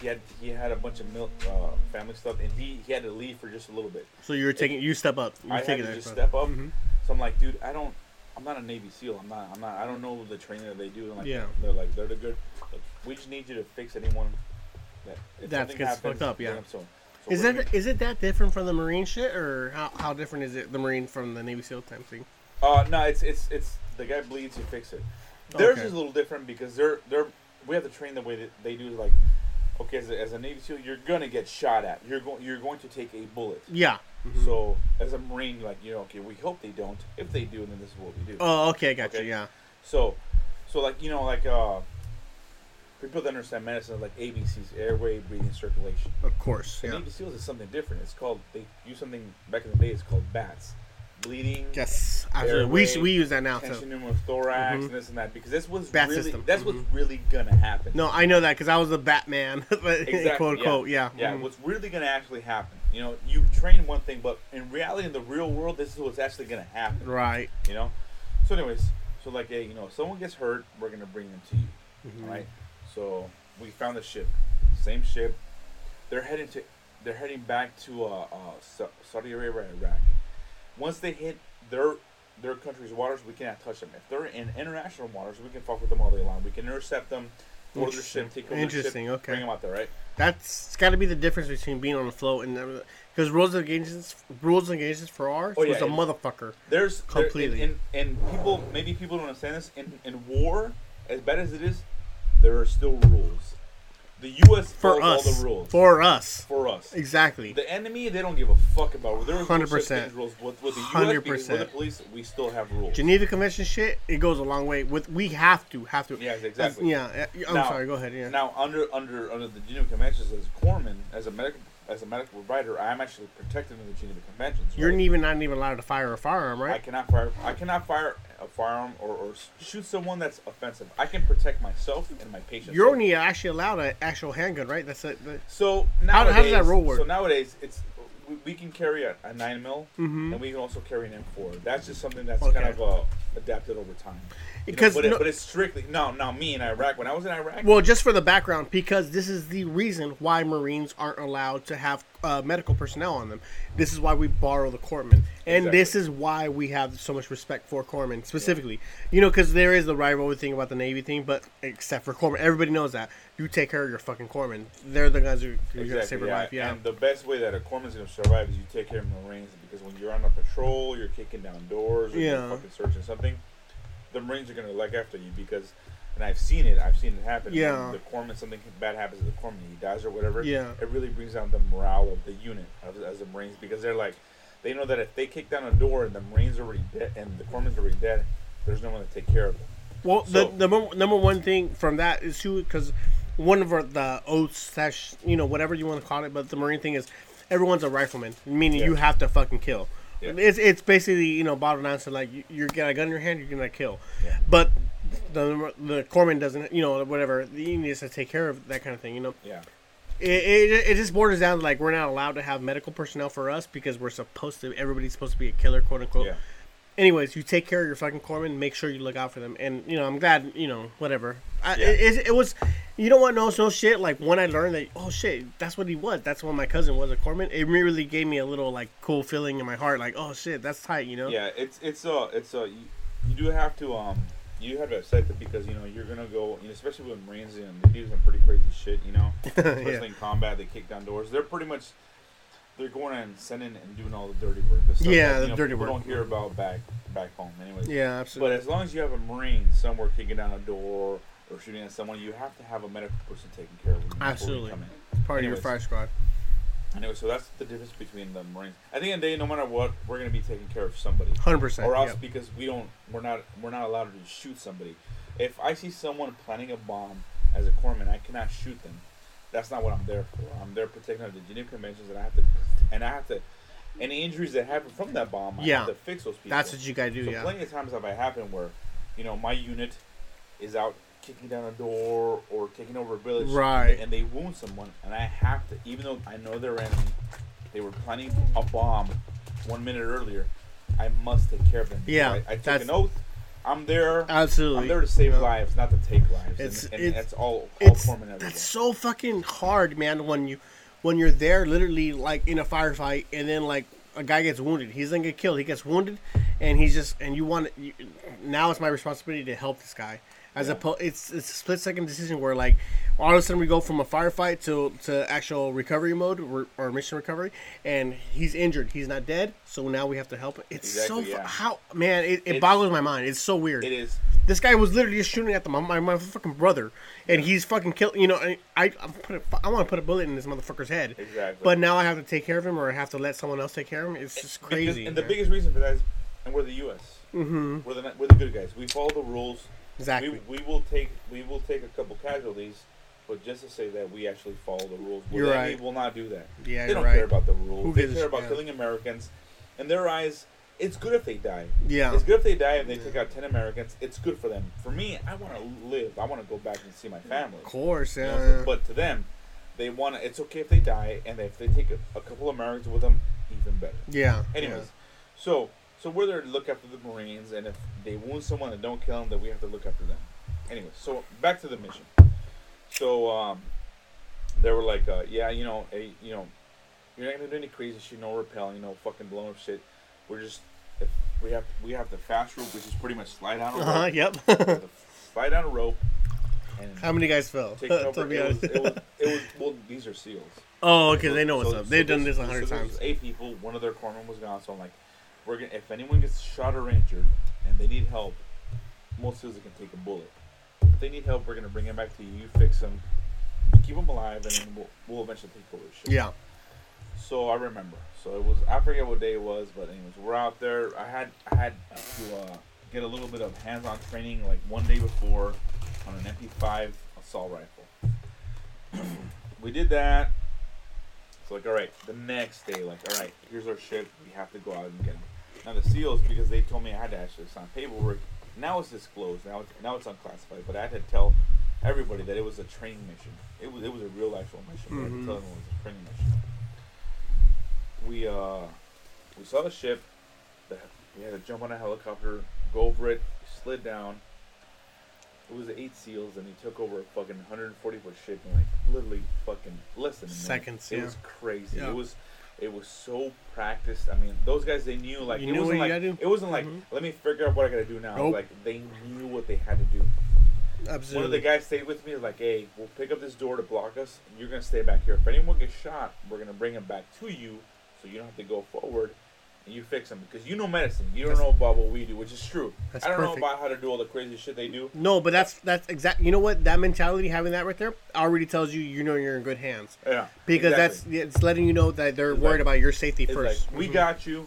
He had he had a bunch of mil- uh, family stuff, and he, he had to leave for just a little bit. So you were taking, you step up. You I were had to just bro. step up. Mhm. So I'm like, dude, I don't, I'm not a Navy SEAL. I'm not, I'm not, I don't know the training that they do. And like, Yeah. They're like, they're the good. Like, we just need you to fix anyone that if That something gets happens, fucked up, yeah. bring 'em to 'em. So Is we're that is it that different from the Marine shit, or how, how different is it the Marine from the Navy SEAL time thing? Uh, no, it's it's it's the guy bleeds, you fix it. Theirs Okay. is a little different because they're they're we have to train the way that they do. Like, okay, as a, as a Navy SEAL, you're gonna get shot at. You're going you're going to take a bullet. Yeah. Mhm. So as a Marine, you're like you know, okay, we hope they don't. If they do, then this is what we do. Oh, okay, gotcha. Okay. Yeah. So, so like you know, like uh, for people that understand medicine, like ABCs, airway, breathing, circulation. Of course. The Yeah. Navy SEALs is something different. It's called they use something back in the day. It's called BATS, bleeding, Yes. Absolutely. We Airway, we use that now tension too. pneumothorax, Mhm. and this and that because that's what's BAT really system. that's Mhm. what's really gonna happen. No, I know that because I was a Batman, [LAUGHS] Exactly, quote yeah. unquote. Yeah. Yeah, Mhm. what's really gonna actually happen? You know, you train one thing, but in reality, in the real world, this is what's actually gonna happen. Right. You know. So, anyways, so like, hey, you know, if someone gets hurt, we're gonna bring them to you. Mhm. right? So we found the ship, same ship. They're heading to, they're heading back to uh, uh, Saudi Arabia, Iraq. Once they hit their their country's waters, we cannot touch them. If they're in international waters, we can fuck with them all day long. We can intercept them, board their ship, take over Interesting, ship, okay. bring them out there, right? That's got to be the difference between being on the float and because rules and engagements, rules and engagements for ours Oh, yeah, was a motherfucker. There's Completely. and, and, and people maybe people don't understand this. In in war, as bad as it is, there are still rules. The U.S. For us. all the rules For us. for us. Exactly. The enemy, they don't give a fuck about. There such 100%. thing as rules with, with the U.S. because with the police. We still have rules. Geneva Convention shit, it goes a long way. With we have to, have to. Yes, exactly. Yeah, I'm Now- sorry. Go ahead. Yeah. Now, under under under the Geneva Conventions, as a corpsman, as a medical as a medical provider, I am actually protected in the Geneva Conventions. You're right? even not even allowed to fire a firearm, right? I cannot fire. I cannot fire a firearm or, or shoot someone that's offensive. I can protect myself and my patients. You're only actually allowed an actual handgun, right? That's it. the- So How- nowadays, how does that rule work? So nowadays, it's we, we can carry a, a nine mil, Mhm. and we can also carry an M4. That's just something that's Okay. kind of uh, adapted over time. You know, Because but, it, but it's strictly no, no. Me in Iraq, when I was in Iraq, Well, just for the background, because this is the reason why Marines aren't allowed to have uh, medical personnel on them. This is why we borrow the corpsmen, and Exactly. this is why we have so much respect for corpsmen specifically. You know, because there is the rivalry thing about the Navy thing, but except for corpsmen, everybody knows that you take care of your fucking corpsmen. They're the guys who are gonna save your yeah. life. Yeah, And the best way that a corpsman's gonna survive is you take care of Marines because when you're on a patrol, you're kicking down doors, or Yeah. you're fucking searching something. The Marines are gonna look after you because, and I've seen it. I've seen it happen. Yeah. When the corpsman, something bad happens to the corpsman, he dies or whatever. Yeah. It really brings down the morale of the unit of, as the Marines because they're like, they know that if they kick down a door and the Marines are already dead and the corpsman's already dead, there's no one to take care of them. Well, So- the the number, number one thing from that is too because one of our, the oaths slash you know whatever you want to call it, but the marine thing is everyone's a rifleman, meaning you have to fucking kill. Yeah. It's it's basically you know bottled down to like you, you get a gun in your hand, you're gonna kill. Yeah. But the the corpsman doesn't, you know, whatever. He needs to take care of that kind of thing, you know. Yeah. It, it, it just borders down to like we're not allowed to have medical personnel for us because we're supposed to. Everybody's supposed to be a killer, quote unquote Yeah. Anyways, you take care of your fucking corpsmen. Make sure you look out for them. And you know, I'm glad. You know, whatever. I, Yeah. it, it, it was. You know what? No, no shit. Like when I learned that, oh shit, that's what he was. That's what my cousin was a corpsman. It really gave me a little like cool feeling in my heart. Like, oh shit, that's tight. You know? Yeah, it's it's uh it's uh you, you do have to um you have to accept it because you know you're gonna go you know, especially with Marines and they do some pretty crazy shit you know [LAUGHS] especially yeah. in combat they kick down doors they're pretty much they're going and sending and doing all the dirty work the stuff Yeah, that, the know, dirty work. work. don't hear about back back home anyways Yeah, absolutely. but as long as you have a Marine somewhere kicking down a door or shooting at someone you have to have a medical person taking care of them you Absolutely. in It's part of your fire squad. anyway so that's the difference between the Marines at the end of the day no matter what we're gonna be taking care of somebody Hundred percent. or else Yep. because we don't we're not we're not allowed to shoot somebody if i see someone planting a bomb as a corpsman i cannot shoot them that's not what i'm there for i'm there protecting the geneva conventions and i have to and i have to any injuries that happen from that bomb i Yeah. have to fix those people That's what you gotta do. so yeah. plenty of times have i happened where you know my unit is out kicking down a door or taking over a village Right. and they wound someone and i have to even though i know they're enemy they were planning a bomb one minute earlier i must take care of them Yeah, i, I took an oath i'm there Absolutely. i'm there to save lives not to take lives It's- and, and it's- that's all all it's that's so fucking hard, man. When you when you're there, literally like in a firefight, and then like a guy gets wounded, he's gonna get killed. He gets wounded, and he's just and you want you, now it's my responsibility to help this guy. As Yeah. opposed, it's it's a split second decision where like all of a sudden we go from a firefight to to actual recovery mode or, or mission recovery, and he's injured. He's not dead, so now we have to help. him. It's so Exactly, fu- yeah. how man, it, it boggles my mind. It's so weird. it is This guy was literally just shooting at the, my, my, my fucking brother, and he's fucking kill. You know, I I, I'm put a, I want to put a bullet in this motherfucker's head. Exactly. But now I have to take care of him, or I have to let someone else take care of him. It's just Because- crazy. and the biggest reason for that is and we're the us Mm-hmm. we're the we're the good guys we follow the rules Exactly. We, we will take we will take a couple casualties, but just to say that we actually follow the rules. Well, You're the right. enemy will not do that. yeah, they you're don't right. care about the rules. Who they gives care about yeah. killing Americans. In their eyes, it's good if they die. yeah. It's good if they die and they Yeah. take out ten Americans. It's good for them. For me, I want to live. I want to go back and see my family. Of course, You yeah. know, But to them, they want to. It's okay if they die, and if they take a, a couple Americans with them, even better. yeah. Anyways, so so we're there to look after the Marines, and if they wound someone and don't kill them, then we have to look after them. Anyway, so back to the mission. So um, they were like, uh, yeah, you know, hey, you know, you're not gonna do any crazy shit, no rappelling, no fucking blowing up shit. We're just if we have we have the fast rope, which is pretty much slide down a rope, Uh huh. Yep. We have to slide down a rope, and How many guys fell? take [LAUGHS] to over. It was, honest. it was it was well, these are seals. oh, okay. So- they know what's so- up. They've done this- a hundred so times. Eight people. One of their corpsmen was gone, so I'm like, we're gonna. If anyone gets shot or injured and they need help, most seals can take a bullet. If they need help, we're gonna bring them back to you. You fix them, keep them alive, and then we'll, we'll eventually take over the ship. Yeah. So I remember. So it was. I forget what day it was, but anyways, we're out there. I had I had to uh, get a little bit of hands-on training, like one day before, on an MP5 assault rifle. [CLEARS THROAT] we did that. It's like, all right, the next day, like, all right, here's our ship. We have to go out and get them. Now the SEALs, because they told me I had to actually sign paperwork. Now it's disclosed. Now it's now it's unclassified. But I had to tell everybody that it was a training mission. It was it was a real actual mission. but I had to Mhm. tell them it was a training mission. We uh we saw the ship. The, we had to jump on a helicopter, go over it, slid down. it was eight seals, and he took over a fucking 140 foot ship in like literally fucking less than a minute. Seconds, It yeah. was crazy. Yeah. It was. It was so practiced. I mean, those guys they knew like You it knew wasn't like it wasn't like Mhm. let me figure out what I gotta do now. Nope. Like they knew what they had to do. Absolutely. One of the guys stayed with me like, hey, we'll pick up this door to block us, and you're gonna stay back here. If anyone gets shot, we're gonna bring him back to you, so you don't have to go forward, and you fix them because you know medicine. You don't That's- know about what we do, which is true. I don't perfect. know about how to do all the crazy shit they do. No, but that's that's exact. You know what? That mentality, having that right there, already tells you you know you're in good hands Yeah, because exactly. that's it's letting you know that they're worried about your safety It's first. like we Mhm. got you.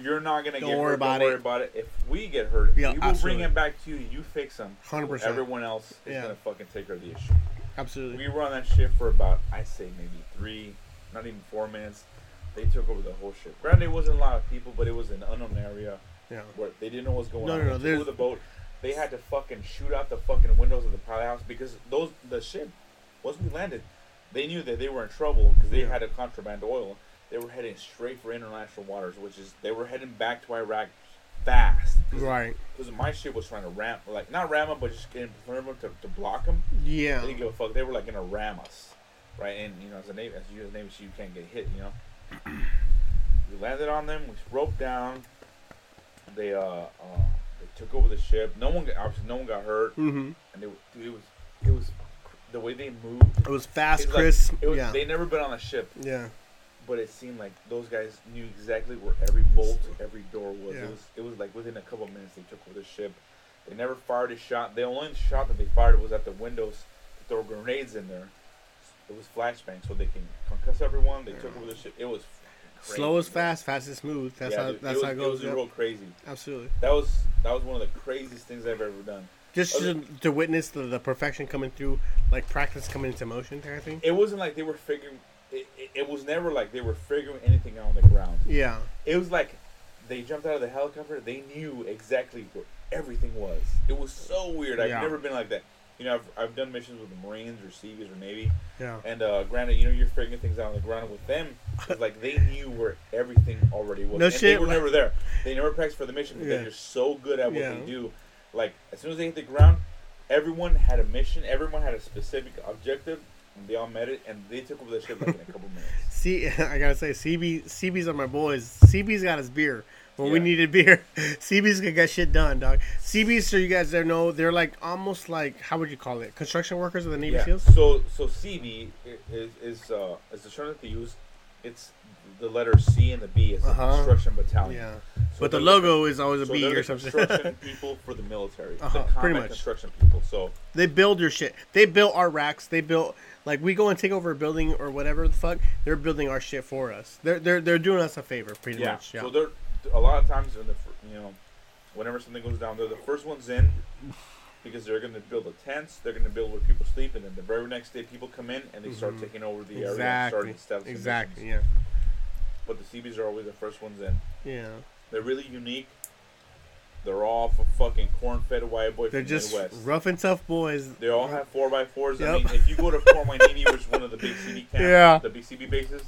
You're not gonna Don't get worry hurt. about don't worry it. about it. If we get hurt, Yeah, we will absolutely. bring him back to you. You fix him. 100%. Everyone else is Yeah. gonna fucking take care of the issue. Absolutely. We were on that ship for about, I say maybe three, not even four minutes. They took over the whole ship. Granted, it wasn't a lot of people, but it was an unknown area Yeah. where they didn't know what was going No, on. no, no, They over the boat. They had to fucking shoot out the fucking windows of the pilot house because those the ship. Once we landed, they knew that they were in trouble because they Yeah. had a contraband oil. They were heading straight for international waters, which is they were heading back to Iraq fast. Right. Because my ship was trying to ram, like not ram them, but just get in front of them to, to block them. Yeah. They didn't give a fuck. They were like gonna ram us, right? And you know, as a navy, as you as a navy, you can't get hit. You know. [CLEARS THROAT] we landed on them. We roped down. They uh, uh they took over the ship. No one got obviously no one got hurt, Mm-hmm. and they, it was it was the way they moved. It was fast, like- crisp. it was, yeah. They never been on a ship, yeah. but it seemed like those guys knew exactly where every bolt, every door was. Yeah. It was it was like within a couple of minutes they took over the ship. They never fired a shot. The only shot that they fired was at the windows to throw grenades in there. It was flashbang, so they can concuss everyone. They took over the ship. It was crazy, Slow is man. fast, fast is smooth. That's Yeah, how dude, that's it how it goes. It yep. was real crazy. Absolutely. That was that was one of the craziest things I've ever done. Just Other- to, to witness the, the perfection coming through, like practice coming into motion, kind of thing. It wasn't like they were figuring. It, it, it was never like they were figuring anything out on the ground. Yeah. It was like they jumped out of the helicopter. They knew exactly where everything was. It was so weird. I've Yeah. never been like that. You know, I've, I've done missions with the Marines or Seabees or Navy, Yeah. and uh, granted, you know, you're figuring things out on the ground. With them, it's like they knew where everything already was. No and They were like- never there. They never practiced for the mission, but Yeah. they're just so good at what Yeah. they do. Like as soon as they hit the ground, everyone had a mission. Everyone had a specific objective, and they all met it. And they took over the ship like in a couple [LAUGHS] minutes. See, [LAUGHS] I gotta say, CB, CB's are my boys. CB's got his beer when we Yeah. needed beer. [LAUGHS] CB's gonna get shit done, dog. CB's, so you guys there know, they're like almost like how would you call it? Construction workers of the Navy Yeah. SEAls. So so CB is is uh is the term that they use. It's the letter C and the B is Uh-huh. a construction battalion. Yeah, So but the logo is always a so B or something. construction [LAUGHS] people for the military. Uh-huh, the pretty much. construction people. So they build your shit. They built our racks. They built like we go and take over a building or whatever the fuck. They're building our shit for us. They're they're they're doing us a favor, pretty yeah. much. Yeah. So they're a lot of times in the you know whenever something goes down, they're the first ones in because they're going to build the tents. They're going to build where people sleep, and then the very next day people come in and they start Mhm. taking over the area and exactly. start establishing Exactly. Yeah. But the CBs are always the first ones in. Yeah. They're really unique. They're all fucking corn-fed white boy They're from just the Midwest. rough and tough boys. They all have four by fours. I mean, if you go to Fort Navy, which is one of the big CB [LAUGHS] camps, Yeah. the big CB bases,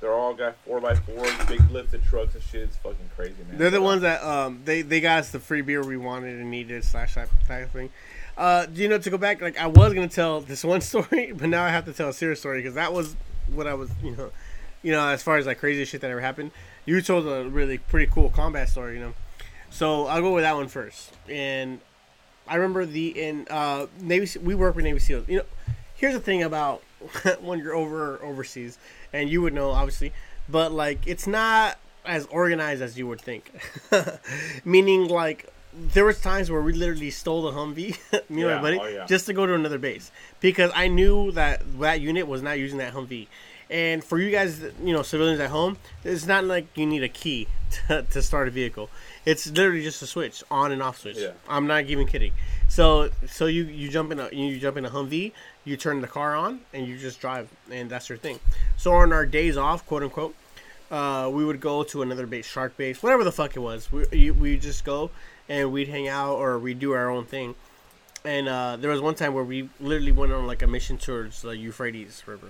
they're all got four by fours, big lifted trucks and shit. It's fucking crazy, man. They're the ones that um they they got us the free beer we wanted and needed slash that type thing. Uh, you know, to go back, like I was gonna tell this [LAUGHS] one story, but now I have to tell a serious story because that was what I was, you know, you know, as far as like crazy shit that ever happened. You told a really pretty cool combat story, you know. So I'll go with that one first. And I remember the in uh Navy. We work with Navy SEALs. You know, here's the thing about [LAUGHS] when you're over overseas, and you would know obviously, but like it's not as organized as you would think. [LAUGHS] Meaning, like there was times where we literally stole the Humvee, [LAUGHS] me and my buddy, oh, yeah. just to go to another base because I knew that that unit was not using that Humvee. And for you guys, you know, civilians at home, it's not like you need a key to, to start a vehicle. It's literally just a switch, on and off switch. Yeah. I'm not even kidding. So, so you you jump in a you jump in a Humvee, you turn the car on, and you just drive, and that's your thing. So on our days off, quote unquote, uh, we would go to another base, shark base, whatever the fuck it was. We we just go and we'd hang out or we'd do our own thing. And uh, there was one time where we literally went on like a mission towards the Euphrates River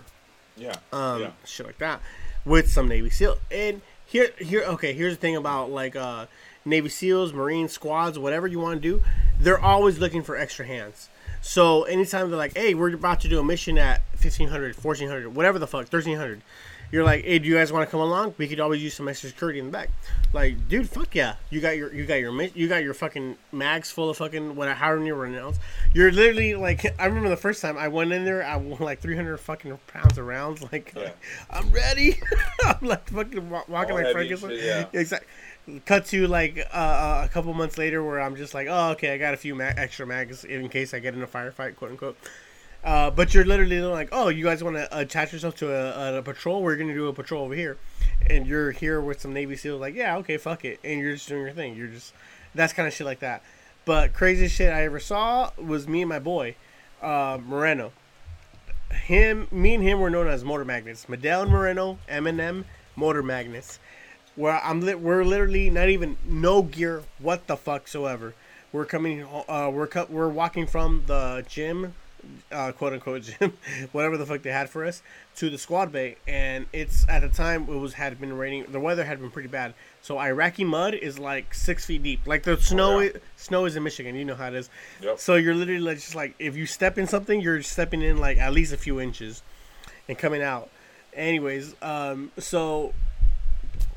Yeah. um, yeah. shit like that, with some Navy SEAL. And here here okay here's the thing about like uh navy seals marine squads whatever you want to do they're always looking for extra hands. So anytime they're like hey we're about to do a mission at 1500 1400 whatever the fuck 1300 you're like hey do you guys want to come along? We could always use some extra security in the back. Like dude fuck yeah. You got your you got your you got your fucking mags full of fucking whatever however many rounds you're literally like [LAUGHS] i remember the first time i went in there i won like 300 fucking pounds of rounds [LAUGHS] like Yeah. i'm ready. [LAUGHS] I'm like fucking walking All like frankenstein. yeah. exactly cut to like uh, uh, a couple months later where i'm just like oh okay i got a few extra mags in case i get in a firefight quote unquote uh, but you're literally like, oh, you guys want to attach yourself to a, a, patrol? We're gonna do a patrol over here, and you're here with some Navy SEALs. Like, yeah, okay, fuck it, and you're just doing your thing. You're just that's kind of shit like that. But craziest shit I ever saw was me and my boy, uh, Moreno. Him, me and him were known as motor magnets. Medell Moreno, Eminem, motor magnets. Where I'm, li- we're literally not even no gear, what the fuck so ever. We're coming, uh, we're cut, we're walking from the gym uh, quote unquote [LAUGHS] gym, whatever the fuck they had for us, to the squad bay, and it's at the time it was had been raining. The weather had been pretty bad, so Iraqi mud is like six feet deep. Like the snow, yeah. snow is in Michigan. You know how it is. Yep. So you're literally like, just like if you step in something, you're stepping in like at least a few inches, and coming out. Anyways, um, so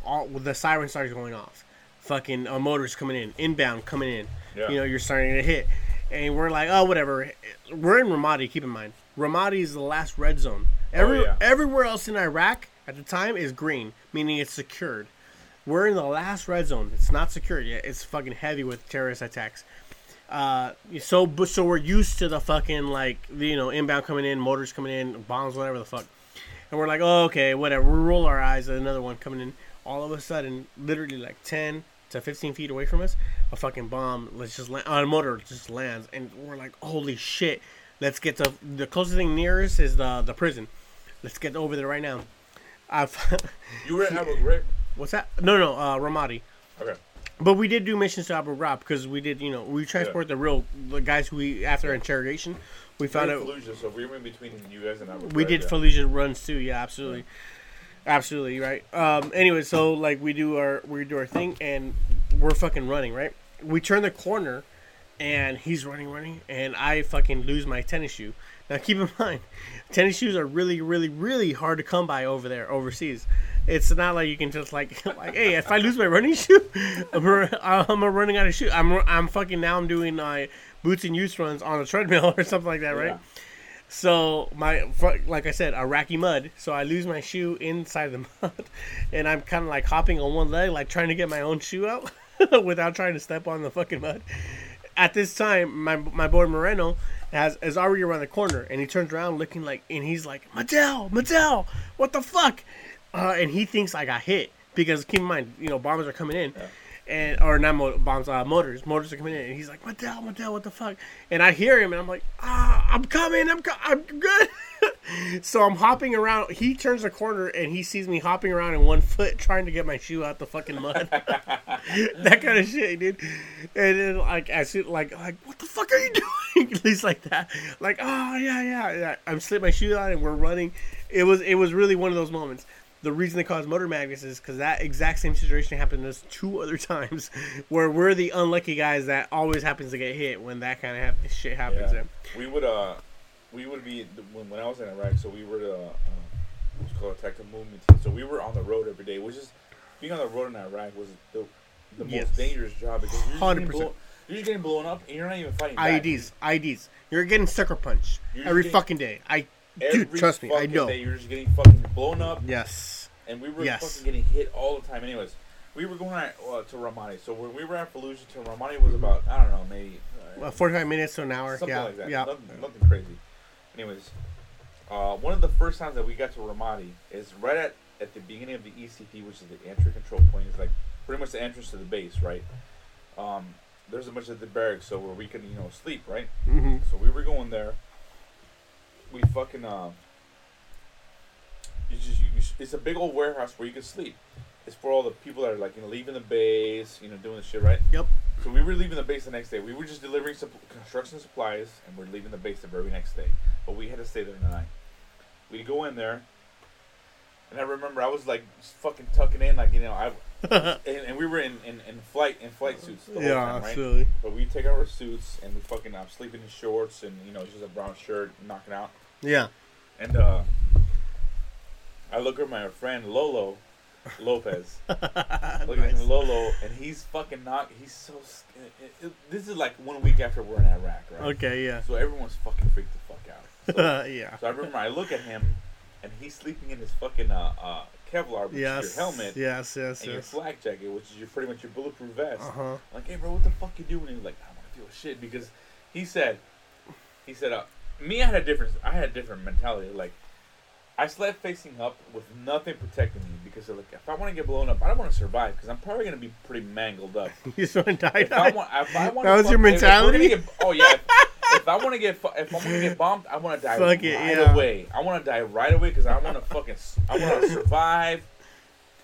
all the siren starts going off. Fucking uh, motors coming in, inbound coming in. Yeah. You know, you're starting to hit, and we're like, oh, whatever. We're in Ramadi. Keep in mind, Ramadi is the last red zone. Every Oh, yeah. everywhere else in Iraq at the time is green, meaning it's secured. We're in the last red zone. It's not secured yet. It's fucking heavy with terrorist attacks. Uh, so so we're used to the fucking like you know inbound coming in, motors coming in, bombs, whatever the fuck. And we're like, oh, okay, whatever. We roll our eyes at another one coming in. All of a sudden, literally like 10 to 15 feet away from us, a fucking bomb, let's just land, on a motor just lands. And we're like, holy shit. Let's get to the closest thing nearest is the the prison. Let's get over there right now. I've, [LAUGHS] You were at Abu Ghraib? what's that? No, no, uh, Ramadi. Okay. But we did do missions to Abu Ghraib because we did, you know, we transport the real the guys who we after interrogation, we found out Fallujah, so we were in between you guys and Abu we did yeah. Fallujah runs too. Yeah, absolutely, absolutely right. Um, anyway, so like we do our we do our thing and we're fucking running right. We turn the corner, and he's running, running, and I fucking lose my tennis shoe. Now keep in [LAUGHS] mind, tennis shoes are really, really, really hard to come by over there overseas. It's not like you can just like [LAUGHS] like hey, if I lose my running [LAUGHS] shoe, I'm, I'm running out of shoe. I'm I'm fucking now I'm doing my boots and use runs on a treadmill [LAUGHS] or something like that, right? Yeah. So my like I said, Iraqi mud. So I lose my shoe inside the [LAUGHS] mud, and I'm kind of like hopping on one leg, like trying to get my own shoe out [LAUGHS] without trying to step on the fucking mud. At this time, my my boy Moreno has is already around the corner, and he turns around looking like, and he's like, Mattel, Mattel, what the fuck? Uh, and he thinks I got hit because keep in mind, you know, bombers are coming in. And or not bombs, uh, motors. Motors are coming in, and he's like, "Mattel, Mattel, what the fuck?" And I hear him, and I'm like, "Ah, I'm coming, I'm, co- I'm good." [LAUGHS] so I'm hopping around. He turns the corner, and he sees me hopping around in one foot, trying to get my shoe out the fucking mud. [LAUGHS] that kind of shit, dude. And then like I see, like, like, what the fuck are you [LAUGHS] doing? He's like that, like, oh yeah, yeah, yeah. I'm slipping my shoe out, and we're running. It was, it was really one of those moments the reason they call us motor magnets is because that exact same situation happened to us two other [LAUGHS] times, where we're the unlucky guys that always happens to get hit when that kind of hap- shit happens. Yeah. We would uh, we would be when, when I was in Iraq. So we were the uh, what's called a tactical movement team. So we were on the road every day, which is being on the road in Iraq was the the Yes. most dangerous job because you're 100%. blown, you're just getting blown up and you're not even fighting. back. IEDs, IEDs. You're getting sucker punch You're every getting- fucking day. I, dude, trust me, I know. Day you're just getting fucking blown up, Yes. and we were Yes. fucking getting hit all the time. Anyways, we were going at, uh, to Ramadi. So when we were at Fallujah to Ramadi was about I don't know maybe uh, Well, 45 minutes to an hour. something yeah. like that. Yeah. Nothing, nothing crazy. Anyways, uh, one of the first times that we got to Ramadi is right at, at the beginning of the ECP, which is the entry control point. It's like pretty much the entrance to the base, right? Um, there's a bunch of the barracks, so where we can you know sleep, right? hmm So we were going there. We fucking uh, you just you, it's a big old warehouse where you can sleep. It's for all the people that are like you know leaving the base, you know doing the shit, right? Yep. So we were leaving the base the next day. We were just delivering supp- construction supplies, and we're leaving the base the very next day. But we had to stay there the night. We'd go in there. And I remember I was like fucking tucking in, like you know, I [LAUGHS] and, and we were in, in, in flight in flight suits the whole yeah, time, right? absolutely. But we take out our suits and we fucking I'm sleeping in shorts and you know just a brown shirt, knocking out. Yeah. And uh, I look at my friend Lolo Lopez. [LAUGHS] Look at him, Lolo, and he's fucking not. He's so. It, it, this is like one week after we're in Iraq, right? Okay, yeah. So everyone's fucking freaked the fuck out. [LAUGHS] So, yeah. so I remember I look at him, and he's sleeping in his fucking uh, uh, Kevlar, which Yes. is your helmet, Yes, yes, and your yes. flak jacket, which is your pretty much your bulletproof vest. Uh huh. Like, hey, bro, what the fuck you doing? And he's like, I don't want to feel shit because he said, he said, uh, me, I had a different, I had a different mentality. Like, I slept facing up with nothing protecting me because, like, if I want to get blown up, I don't want to survive because I'm probably gonna be pretty mangled up. [LAUGHS] You just want to die. If I want, if I want That was your mentality? oh yeah. If, [LAUGHS] if I want to get, if I want to get bombed, I want to die Fuck right it, yeah. away. I want to die right away because I want to fucking, I want to [LAUGHS] survive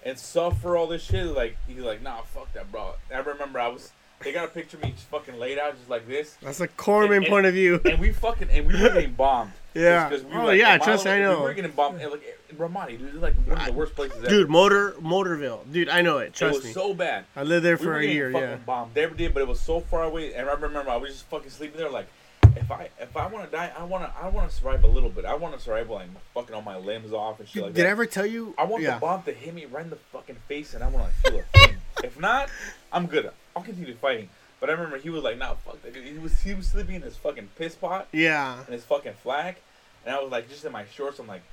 and suffer all this shit. Like he's like, nah, fuck that, bro. I remember I was. They got a picture of me just fucking laid out just like this, That's a corpsman And- point of view. and we fucking and we were getting [LAUGHS] bombed. Yeah. We Oh like, yeah, trust me, I know. We were getting bombed. And like Ramadi, dude, like one of the worst places ever. Dude, Motor Motorville. Dude, I know it. Trust me. It was me. so bad. I lived there we for a year. fucking Yeah. bombed. They ever did, but it was so far away. And I remember I was just fucking sleeping there, like, if I if I want to die, I want to I want to survive a little bit. I want to survive like fucking all my limbs off and shit like Did that. I ever tell you? I want yeah. the bomb to hit me right in the fucking face, and I want to feel a thing. if not, [LAUGHS] I'm good. I'll continue fighting. But I remember he was like, "Nah, fuck that." dude." He was he was sleeping in his fucking piss pot Yeah. and his fucking flak, and I was like, just in my shorts. I'm like,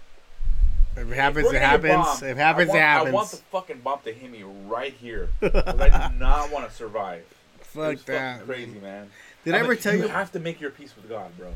If it happens, it happens. bombed, If it happens, I want, it I want the fucking bomb to hit me right here. [LAUGHS] I do not want to survive. Fuck that. crazy, man. Did I I'm ever like, tell you? You have to make your peace with God, bro.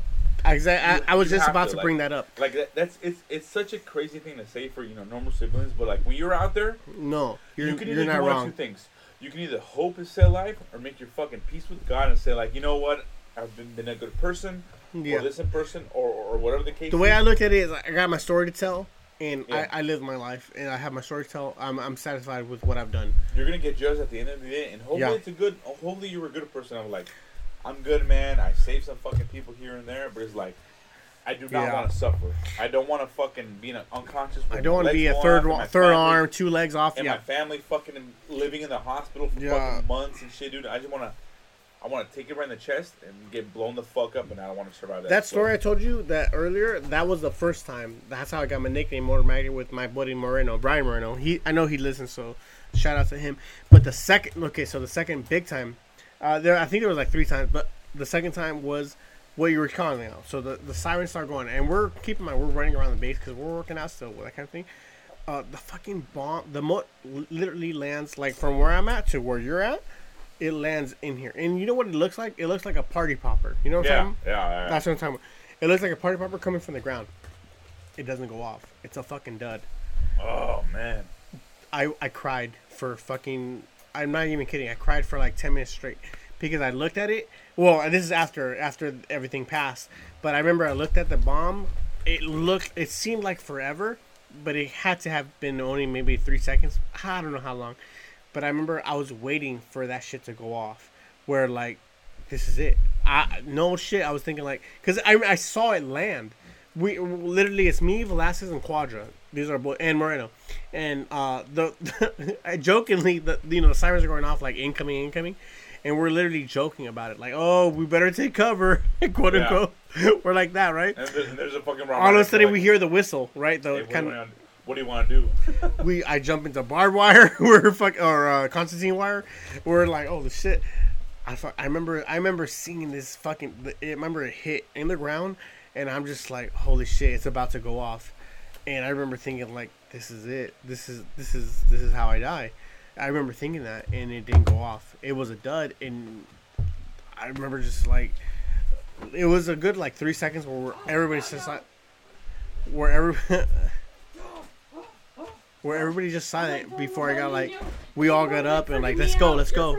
Exactly. I, I was you just about to, to like- bring that up. Like that, that's it's it's such a crazy thing to say for you know normal siblings, but like when you're out there, No, you're you can you're either not do one wrong. two things. You can either hope and stay alive, or make your fucking peace with God and say like, you know what, I've been, been a good person, Yeah. or this in person, or, or whatever the case. The way is. I look at it is, I got my story to tell, and Yeah. I, I live my life, and I have my story to tell. I'm, I'm satisfied with what I've done. you're gonna get judged at the end of the day, and hopefully Yeah. it's a good. Hopefully you were a good person. I'm like, I'm good, man. I saved some fucking people here and there, but it's like. I do not Yeah. want to suffer. I don't want to fucking be in a, unconscious. I don't want to be a third wa- third family- arm, two legs off. and Yeah, my family fucking living in the hospital for Yeah. fucking months and shit, dude. I just wanna, I wanna take it right in the chest and get blown the fuck up, and I don't want to survive that. that story I told you that earlier, that was the first time. That's how I got my nickname Motor Magnet with my buddy Moreno, Brian Moreno. He, I know he listens, so shout out to him. But the second, okay, so the second big time, uh, there I think there was like three times, but the second time was what you were calling out. So the the sirens start going, and we're keep in mind we're running around the base because we're working out still, that kind of thing. Uh, the fucking bomb, the mo literally lands like from where I'm at to where you're at. It lands in here, and you know what it looks like? It looks like a party popper. You know what I'm saying? yeah, yeah. That's what I'm talking about. It looks like a party popper coming from the ground. It doesn't go off. It's a fucking dud. oh man. I I cried for fucking. I'm not even kidding. I cried for like ten minutes straight because I looked at it. Well, this is after after everything passed. But I remember I looked at the bomb. It looked. It seemed like forever, but it had to have been only maybe three seconds. I don't know how long. But I remember I was waiting for that shit to go off. Where like, this is it. I no shit. I was thinking like, cause I I saw it land. We literally it's me, Velasquez, and Quadra. These are both and Moreno, and uh the I [LAUGHS] jokingly the you know the sirens are going off like incoming, incoming, and we're literally joking about it like oh we better take cover [LAUGHS] quote Yeah. unquote. [LAUGHS] we're like that right. And there- and there's a fucking. All of a sudden we hear the whistle right the Hey, what, kind do of what do you want to do? [LAUGHS] we I jump into barbed wire we're fuck or uh, Constantine wire. We're like, oh the shit. I I remember I remember seeing this fucking. I remember it hit in the ground, and I'm just like, holy shit, it's about to go off. And I remember thinking like, this is it. This is this is this is how I die. I remember thinking that, and it didn't go off. It was a dud, and I remember just like, it was a good like three seconds where everybody's just like, where every. [LAUGHS] Where everybody just silent before I got like, we all got up and like, let's go, let's go.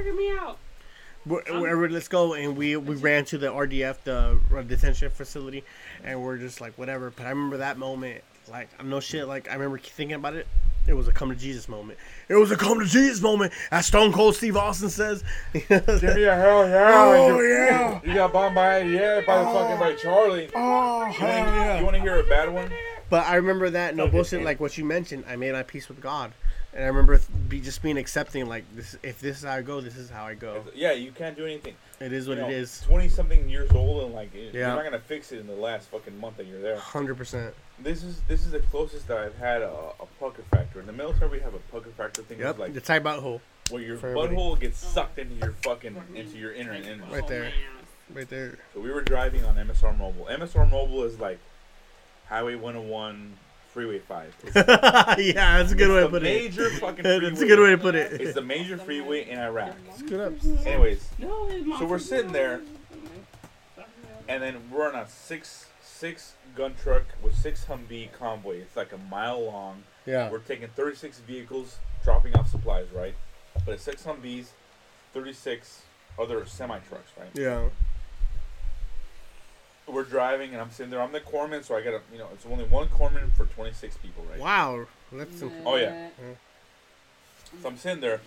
Where everybody, let's go, and we we ran to the RDF, the uh, detention facility, and we're just like whatever. But I remember that moment, like I'm no shit, like I remember thinking about it. It was a come to Jesus moment. It was a come to Jesus moment, as Stone Cold Steve Austin says. [LAUGHS] Give me a hell yeah! Oh, you, yeah. You got bombed by yeah by the fucking by oh. Charlie. oh You wanna, you wanna hear a bad one? But I remember that no bullshit, like what you mentioned. I made my peace with God, and I remember th- be just being accepting, like this. If this is how I go, this is how I go. Yeah, you can't do anything. It is what you know, it is. Twenty something years old and like it- Yeah. you're not gonna fix it in the last fucking month that you're there. Hundred percent. This is this is the closest that I've had a, a pucker factor. In the military, we have a pucker factor thing. Yep. Like the tight butthole, where your for everybody. butthole gets sucked into your fucking into your inner inner. Right there. right there. So we were driving on MSR Mobile. MSR Mobile is like Highway 101, Freeway 5. [LAUGHS] Yeah, that's a good way to it's the put it. major [LAUGHS] fucking freeway. That's a good way to put it. It's the major freeway in Iraq. Good up. Anyways, so we're sitting there, and then we're on a six six gun truck with six Humvee convoy. It's like a mile long. Yeah. We're taking 36 vehicles, dropping off supplies, right? But it's six Humvees, 36 other semi trucks, right? Yeah. We're driving, and I'm sitting there. I'm the corpsman, so I gotta, you know, it's only one corpsman for 26 people, right? Wow. That's some, Oh, yeah. So I'm sitting there.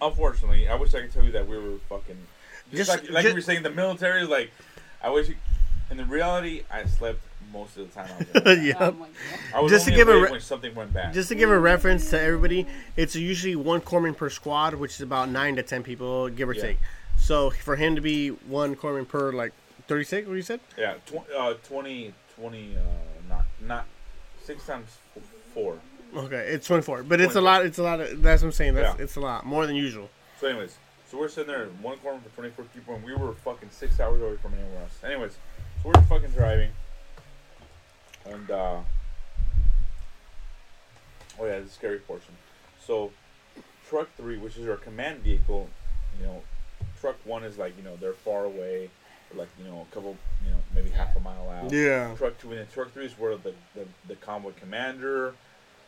Unfortunately, I wish I could tell you that we were fucking. Just, Just- like, like ju- we were saying, the military is like. I wish. You, in the reality, I slept most of the time. I was, there. [LAUGHS] yeah. Oh my I was Just to give a re- when something went bad. Just to give a reference to everybody, it's usually one corpsman per squad, which is about nine to ten people, give or Yeah. take. So for him to be one corpsman per like thirty six, what you said? yeah, tw- uh, 20, 20, uh, not not six times four. Okay, it's twenty four, but it's a lot. It's a lot. Of, that's what I'm saying. That's Yeah. it's a lot more than usual. So, anyways, so we're sitting there in one corner for 24 people, and we were fucking six hours away from anywhere else. Anyways, so we're fucking driving, and uh, oh yeah, the scary portion. So, truck three, which is our command vehicle, you know, truck one is like you know they're far away, like you know a couple, you know maybe half a mile out. Yeah. Truck two and then truck three is where the the, the convoy commander.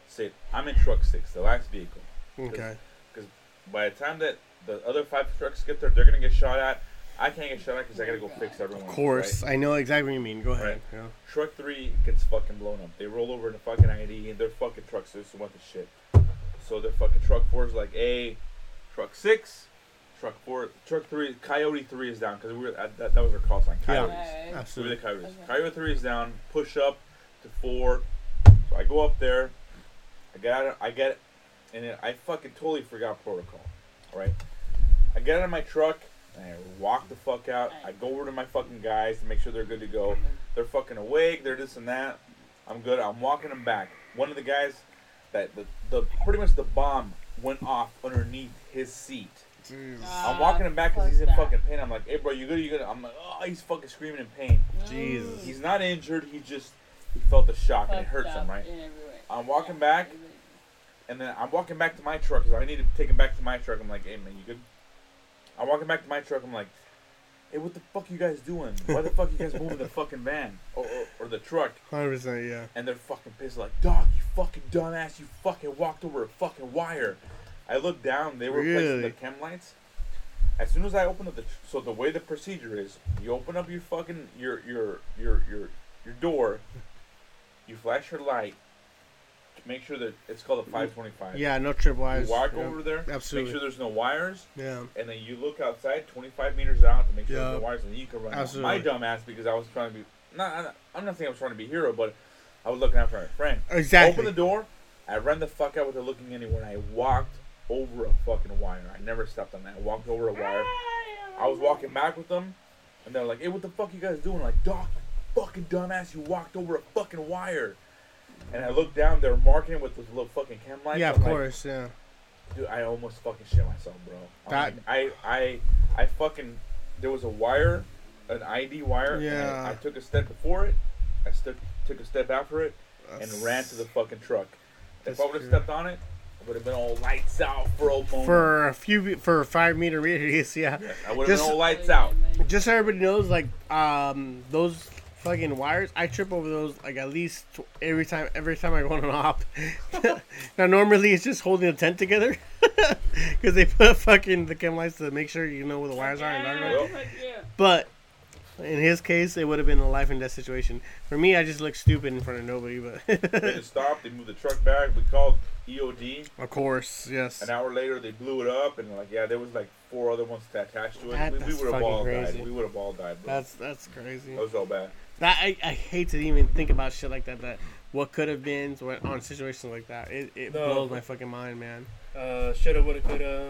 Say, I'm in truck six, the last vehicle Okay. Because by the time that the other five trucks get there, they're gonna get shot at. I can't get shot at because I gotta go fix everyone. Of course, I know exactly what you mean. Go ahead. Right. Yeah. Truck three gets fucking blown up. They roll over in the fucking IED and their fucking truck six went to shit. So their fucking truck four is like, a truck six, truck four, truck three, Coyote three is down because we were that, that, that was our call sign. Yeah. Coyotes. Right. So we're the Coyotes. Okay. Coyote three is down. Push up to four. So I go up there. I get out. Of, I get, and then I fucking totally forgot protocol. All right. I get out of my truck and I walk the fuck out. I go over to my fucking guys to make sure they're good to go. They're fucking awake. They're this and that. I'm good. I'm walking them back. One of the guys that the, the pretty much the bomb went off underneath his seat. I'm walking him back because he's in fucking pain. I'm like, hey, bro, you good? You good? I'm like, oh, he's fucking screaming in pain. Jesus. He's not injured. He just he felt the shock and it hurts him, right? in every way. I'm walking back, and then I'm walking back to my truck because I need to take him back to my truck. I'm like, hey, man, you good? I'm walking back to my truck. I'm like, hey, what the fuck you guys doing? Why the fuck you guys moving the fucking van or, or, or the truck? Hundred percent. Yeah. And they're fucking pissed, like, dog, you fucking dumbass, you fucking walked over a fucking wire. I looked down, they were Really? the chem lights. As soon as I opened up the, so the way the procedure is, you open up your fucking your your your your your door, you flash your light, to make sure that it's called a mm-hmm. 525. Yeah. No trip wires. You walk yeah. over there, Absolutely. make sure there's no wires, Yeah. and then you look outside 25 meters out to make sure Yeah. there's no wires, and then you can run. out. Absolutely. My dumbass, because I was trying to be, not, I'm not saying I was trying to be a hero, but I was looking after my friend. Exactly. Open the door. I ran the fuck out without looking anywhere, and I walked over a fucking wire. I never stepped on that. I walked over a wire. I was walking back with them, and they're like, "Hey, what the fuck you guys doing?" like, "Doc, fucking dumbass, you walked over a fucking wire." And I looked down. They're marking it with those little fucking chem lights. Yeah. I'm Of like, course. Yeah. Dude, I almost fucking shit myself, bro. I'm That- like, I, I, I fucking. There was a wire, an IED wire. and Yeah. I, I took a step before it. I took took a step after it and ran to the fucking truck. If I would have stepped on it would have been all lights out for a moment. For a few for five meter radius. [LAUGHS] Yeah. Yes, I would have been all lights out. Just so everybody knows, like um, those fucking wires, I trip over those like at least tw- every time. Every time I go on an op. [LAUGHS] now normally it's just holding the tent together [LAUGHS] because they put fucking the chem lights to make sure you know where the wires are. And dark. Well, But in his case, it would have been a life and death situation. For me, I just look stupid in front of nobody. But just stopped. They moved the truck back. We called EOD. of course, yes. An hour later, they blew it up, and like, yeah, there was like four other ones attached to it. That- we we would have all crazy. died. We would have all died, bro. That's that's crazy. that was all bad. That I, I hate to even think about shit like that. That what could have been what- on situations like that. It, it No. blows my fucking mind, man. Uh, shoulda, woulda, coulda.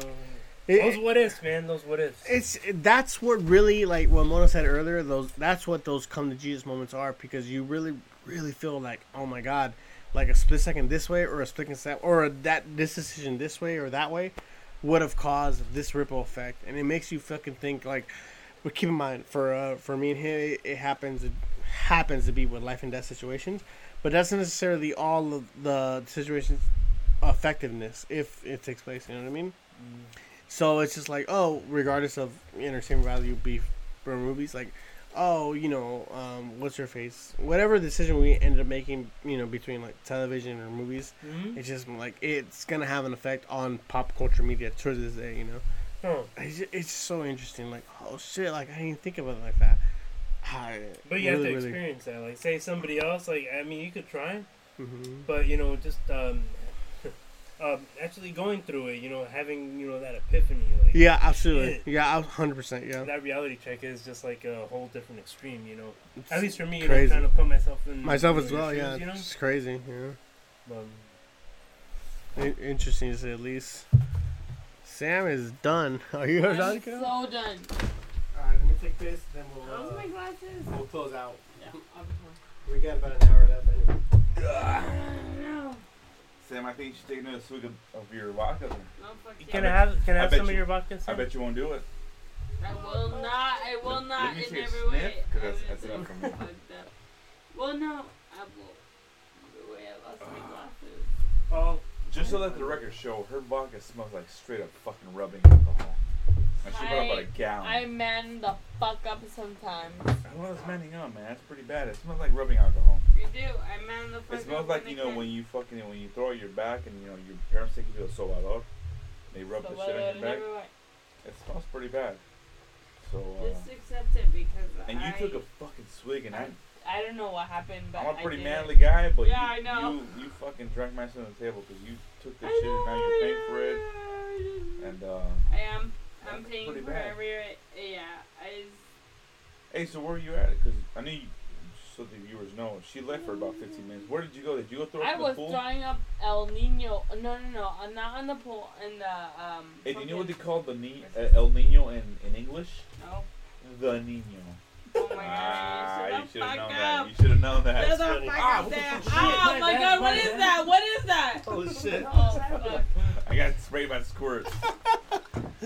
It- Those what ifs, man. Those what ifs. it's that's what really like what Mona said earlier. Those that's what those come to Jesus moments are because you really really feel like oh my god, like a split second this way or a split second or that this decision this way or that way would have caused this ripple effect, and it makes you fucking think like. But keep in mind, for uh, for me and him, it, it happens it happens to be with life and death situations, but that's not necessarily all of the situations effectiveness if it takes place. You know what I mean? So it's just like, oh, regardless of entertainment value, beef for movies, like, oh, you know, um, what's your face? Whatever decision we ended up making, you know, between like television or movies, Mhm. it's just like it's gonna have an effect on pop culture media to this day. You know, Huh. it's just, it's so interesting. Like, oh shit, like I didn't think about it like that. I But you have really, to really- experience that. Like, say somebody else. Like, I mean, you could try, Mhm. but you know, just um, um, actually going through it. You know, having you know that epiphany. Like, Yeah, absolutely. Yeah, hundred percent. Yeah. that reality check is just like a whole different extreme. You know, It's at least for me, you crazy. know, trying to put myself in myself as well. shoes, Yeah, you know. it's crazy. Yeah. Um, interesting to say at least. Sam is done. [LAUGHS] Are you I'm done? so done. Alright, let me take this, then we'll Those my glasses. we'll close out. Yeah. I'll We got about an hour left. Anyway. [SIGHS] be fine. Sam, I think you should take another swig of, of your vodka. then. No, fuck you yeah. can I have can I I have bet some of you- your vodka? I Sam? bet you won't do it. I will not. I will Let- not let me in see a every sniff, way. 'cause I that's- will that's enough for me. fucked up. Well, no, I will. The way I lost my glasses. Oh, Just to let the record show, her vodka smells like straight up fucking rubbing alcohol. And she brought about a gallon. I man the fuck up sometimes. Well, it's manning up, man. That's pretty bad. It smells like rubbing alcohol. You do. I man the fuck up. It smells up. like you know can. when you fucking when you throw your back and you know your parents take you to a sobador. They rub So the shit on your back. It smells pretty bad. So uh, Just accept it because and you took a fucking swig and I I don't know what happened, but I'm a pretty manly guy, but Yeah, I you, know. you you fucking drank my son on the table because you took this I shit and now you're paying for it and uh. I am. I'm That's paying pretty for bad. every. Yeah, I. Hey, so where are you at? Because I know you, so the viewers know, she left for about 15 minutes. Where did you go? Did you go throw up I in the was pool? drawing up El Nino. No, no, no. I'm Not on the pool. In the um. Hey, do you know what they call the ni- uh, El Nino in, in English? No. The Nino. Oh my ah, god! you should have known up. that. You should have known that. Shut the fuck Ah, up what the there. fuck? Oh my My god! bad, What my is bad. that? What is that? Oh shit. Oh fuck! I got sprayed by the squirt. [LAUGHS]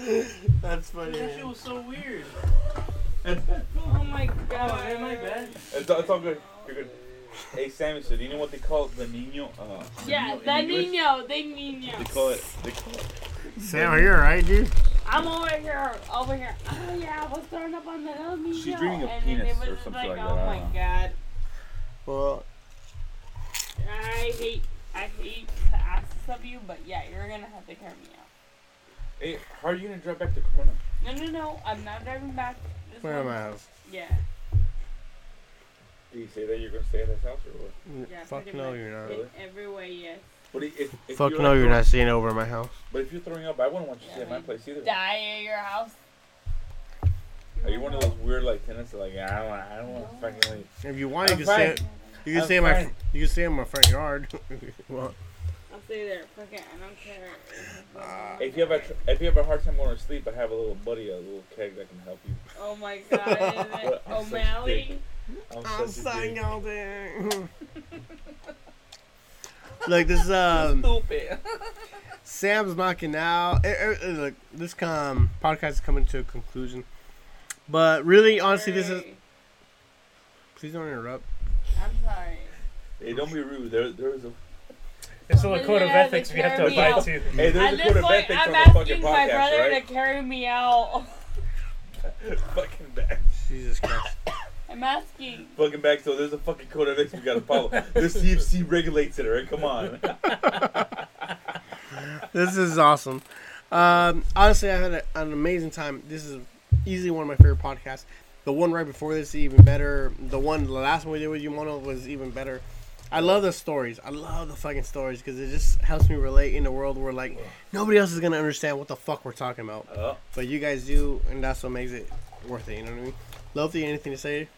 [LAUGHS] That's funny. that shit man. was so weird. Oh my Oh, god! man, my bad. It's, it's all good. You're good. Hey, Sammy, so do you know what they call the Nino? Uh, Yeah, the Nino, the Nino. They call it. They call it. Sam, are you alright, dude? I'm over here, over here. Oh yeah, I was throwing up on the El Nino. She's dreaming of and penis it was or something like, like oh that, I my god. Well, I hate, I hate to ask this of you, but yeah, you're gonna have to carry me out. Hey, how are you gonna drive back to Corona? No, no, no, I'm not driving back. This where am. I? house? Yeah, Did you say that you're gonna stay at his house or what? Mm, yeah. Fuck pretty no, much. you're not. In every way, yes. But if, if Fuck you're no, like you're not staying over at my house. But if you're throwing up, I wouldn't want you to Yeah, stay at my place either. Die at your house. Are you one of those weird like tenants that like I don't want, I don't want to fucking leave? If you want, you I'm can stay. You can I'm stay in my. You can stay in my front yard. [LAUGHS] if you want. I'll stay there. Fuck it, I don't care. Uh, If you have a tr- if you have a hard time going to sleep, I have a little buddy, a little keg that can help you. Oh my god, is [LAUGHS] it I'm such a O'Malley? I'm, I'm such a saying all day. Look, this um. Stupid. [LAUGHS] Sam's knocking out. Eh, eh, eh, look, this um podcast is coming to a conclusion. But really, honestly, this is. Please don't interrupt. I'm sorry. Hey, don't be rude. There, there is a It's still a code of ethics they we have to abide out. to. hey, At there's a code of point, ethics I'm on the fucking asking my podcast, brother right? to carry me out. [LAUGHS] fucking back, Jesus Christ. [COUGHS] I'm asking. fucking back. So there's a fucking code of ethics we gotta follow. The [LAUGHS] CFC regulates it, alright? Come on. [LAUGHS] this is awesome. Um, honestly, I had a, an amazing time. This is easily one of my favorite podcasts. The one right before this, is even better. The one, the last one we did with you, Mono, was even better. I love the stories. I love the fucking stories because it just helps me relate in a world where like nobody else is gonna understand what the fuck we're talking about, Oh, but you guys do, and that's what makes it worth it. You know what I mean? Love, the anything to say?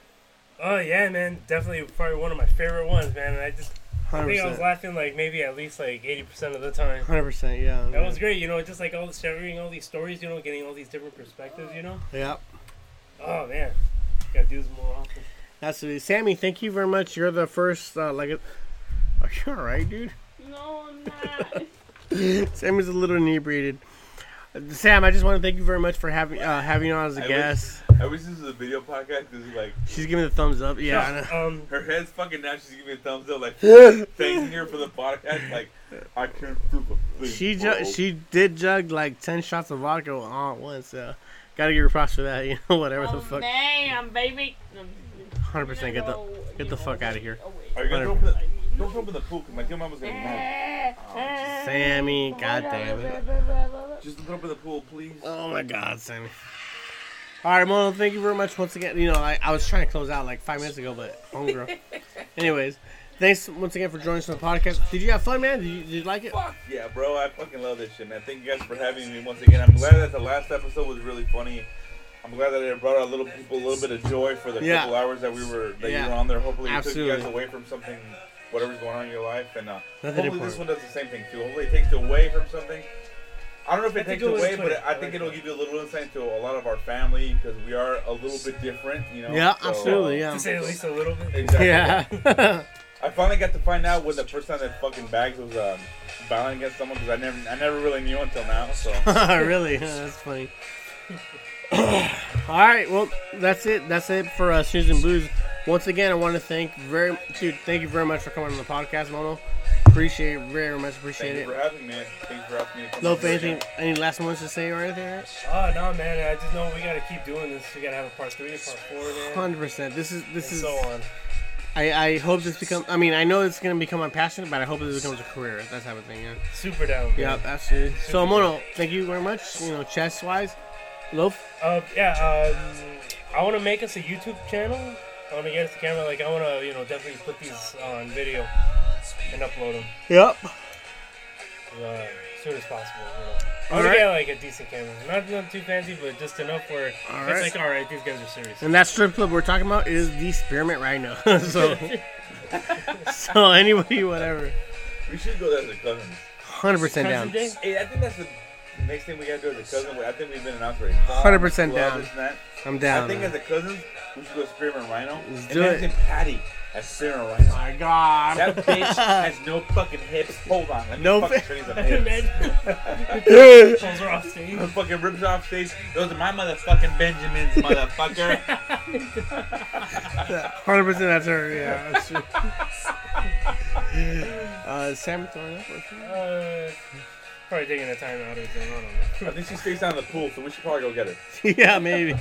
Oh yeah, man, definitely probably one of my favorite ones, man. And I just I think I was 100%. laughing like maybe at least like eighty percent of the time. 100%, yeah. That was great, you know, just like all the sharing all these stories, you know, getting all these different perspectives, you know. Yeah. Oh man, gotta do this more often. Absolutely. Sammy, thank you very much. You're the first, uh, like, [LAUGHS] are you alright, dude? No, I'm not. [LAUGHS] [LAUGHS] Sammy's a little inebriated. Sam, I just want to thank you very much for having uh, having you on as a I guest. I wish this was a video podcast because like She's giving the thumbs up. Yeah. I know. Um, her head's fucking down. She's giving me a thumbs up, like thanking her for the podcast. Like I can't prove a thing. She ju- she did jug like ten shots of vodka all at once. Uh, gotta give her props for that. You know, whatever oh, the fuck. damn, baby. Hundred percent. Get the get the fuck out of here. Are you gonna open the, don't open the pool because my mom was gonna be mad. [LAUGHS] Sammy, god damn it. Just open the pool, please. Oh my god, Sammy. All right, Mono, thank you very much once again. You know, I, I was trying to close out like five minutes ago, but homegirl. [LAUGHS] Anyways, thanks once again for joining us on the podcast. Did you have fun, man? Did you, did you like it? Fuck yeah, bro! I fucking love this shit, man. Thank you guys for having me once again. I'm glad that the last episode was really funny. I'm glad that it brought a little people a little bit of joy for the Yeah. couple hours that we were that Yeah. you were on there. Hopefully, we took you guys away from something, whatever's going on in your life, and uh, Nothing hopefully this one does the same thing too. Hopefully, it takes you away from something. I don't know if it That's takes good way to away, put but. I I think it'll give you a little insight into a lot of our family because we are a little bit different, you know. Yeah, So- absolutely. Yeah. to say at least a little bit. Exactly. Yeah. I finally got to find out when the first time that fucking Bags was um, battling against someone because I never, I never really knew until now. So [LAUGHS] really? That's funny. [CLEARS THROAT] All right, well, that's it. That's it for uh, Snooze and Blues. Once again, I want to thank very, dude. Thank you very much for coming on the podcast, Mono. Appreciate it very much. Appreciate thank you it. for having me. man. Thank you for having me to come. No, on if here anything, any last words to say or anything? Right? Oh no, man! I just know we gotta keep doing this. We gotta have a part three, a part four, Hundred percent. This is and this is. so on. I, I hope this becomes. I mean, I know it's gonna become my passion, but I hope this becomes a career. That type of thing. Yeah. Super down. Yeah, man. absolutely. So Mono, thank you very much. You know, chess wise, loaf. Uh, yeah. Um, I want to make us a YouTube channel. I want to get us a camera. Like I want to, you know, definitely put these on video and upload them Yep. uh, as soon as possible. You know. I All want to get like a decent camera, not not too fancy, but just enough where All it's right. like, all right, these guys are serious. And that strip club we're talking about is the Spearmint Rhino. [LAUGHS] so, [LAUGHS] so anyway, whatever, we should go there as a cousin. hundred percent down. Day? Hey, I think that's the next thing we gotta do is a cousin. I think we've been announced already. 100% down. this and that. I'm down. I think man. as a cousin, we should go Spearmint Rhino. Let's do Imagine it. Patty as Spearmint Rhino. my God. That bitch has no fucking hips. Hold on, let me No fucking fi- show you some [LAUGHS] hips. Man, Pulls her off stage. The fucking rips off stage. Those are my motherfucking Benjamins, [LAUGHS] motherfucker. [LAUGHS] Hundred percent, that's her. Yeah, that's true. uh, Sam throwing up. or something? Uh, probably taking a time out or something. I don't know. I think she stays down in the pool, so we should probably go get her. [LAUGHS] yeah, maybe.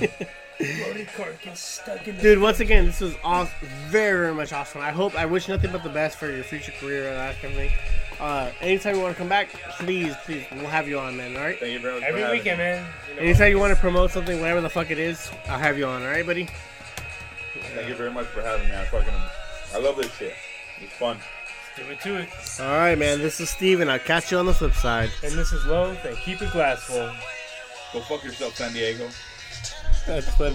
Loaded cart stuck in the Dude, once again, this was awesome, very, very much awesome. I hope, I wish nothing but the best for your future career and that kind of thing. Uh, anytime you want to come back, please, please, we'll have you on, man. All right. Thank you very much. Every weekend, me. man. You know, Anytime you want to promote something, whatever the fuck it is, I'll have you on. All right, buddy. Thank you very much for having me. I fucking, I love this shit. It's fun. Do it to it. All right, man. This is Steven. I'll catch you on the flip side. And this is low. And keep it glass full. Go fuck yourself, San Diego. That's what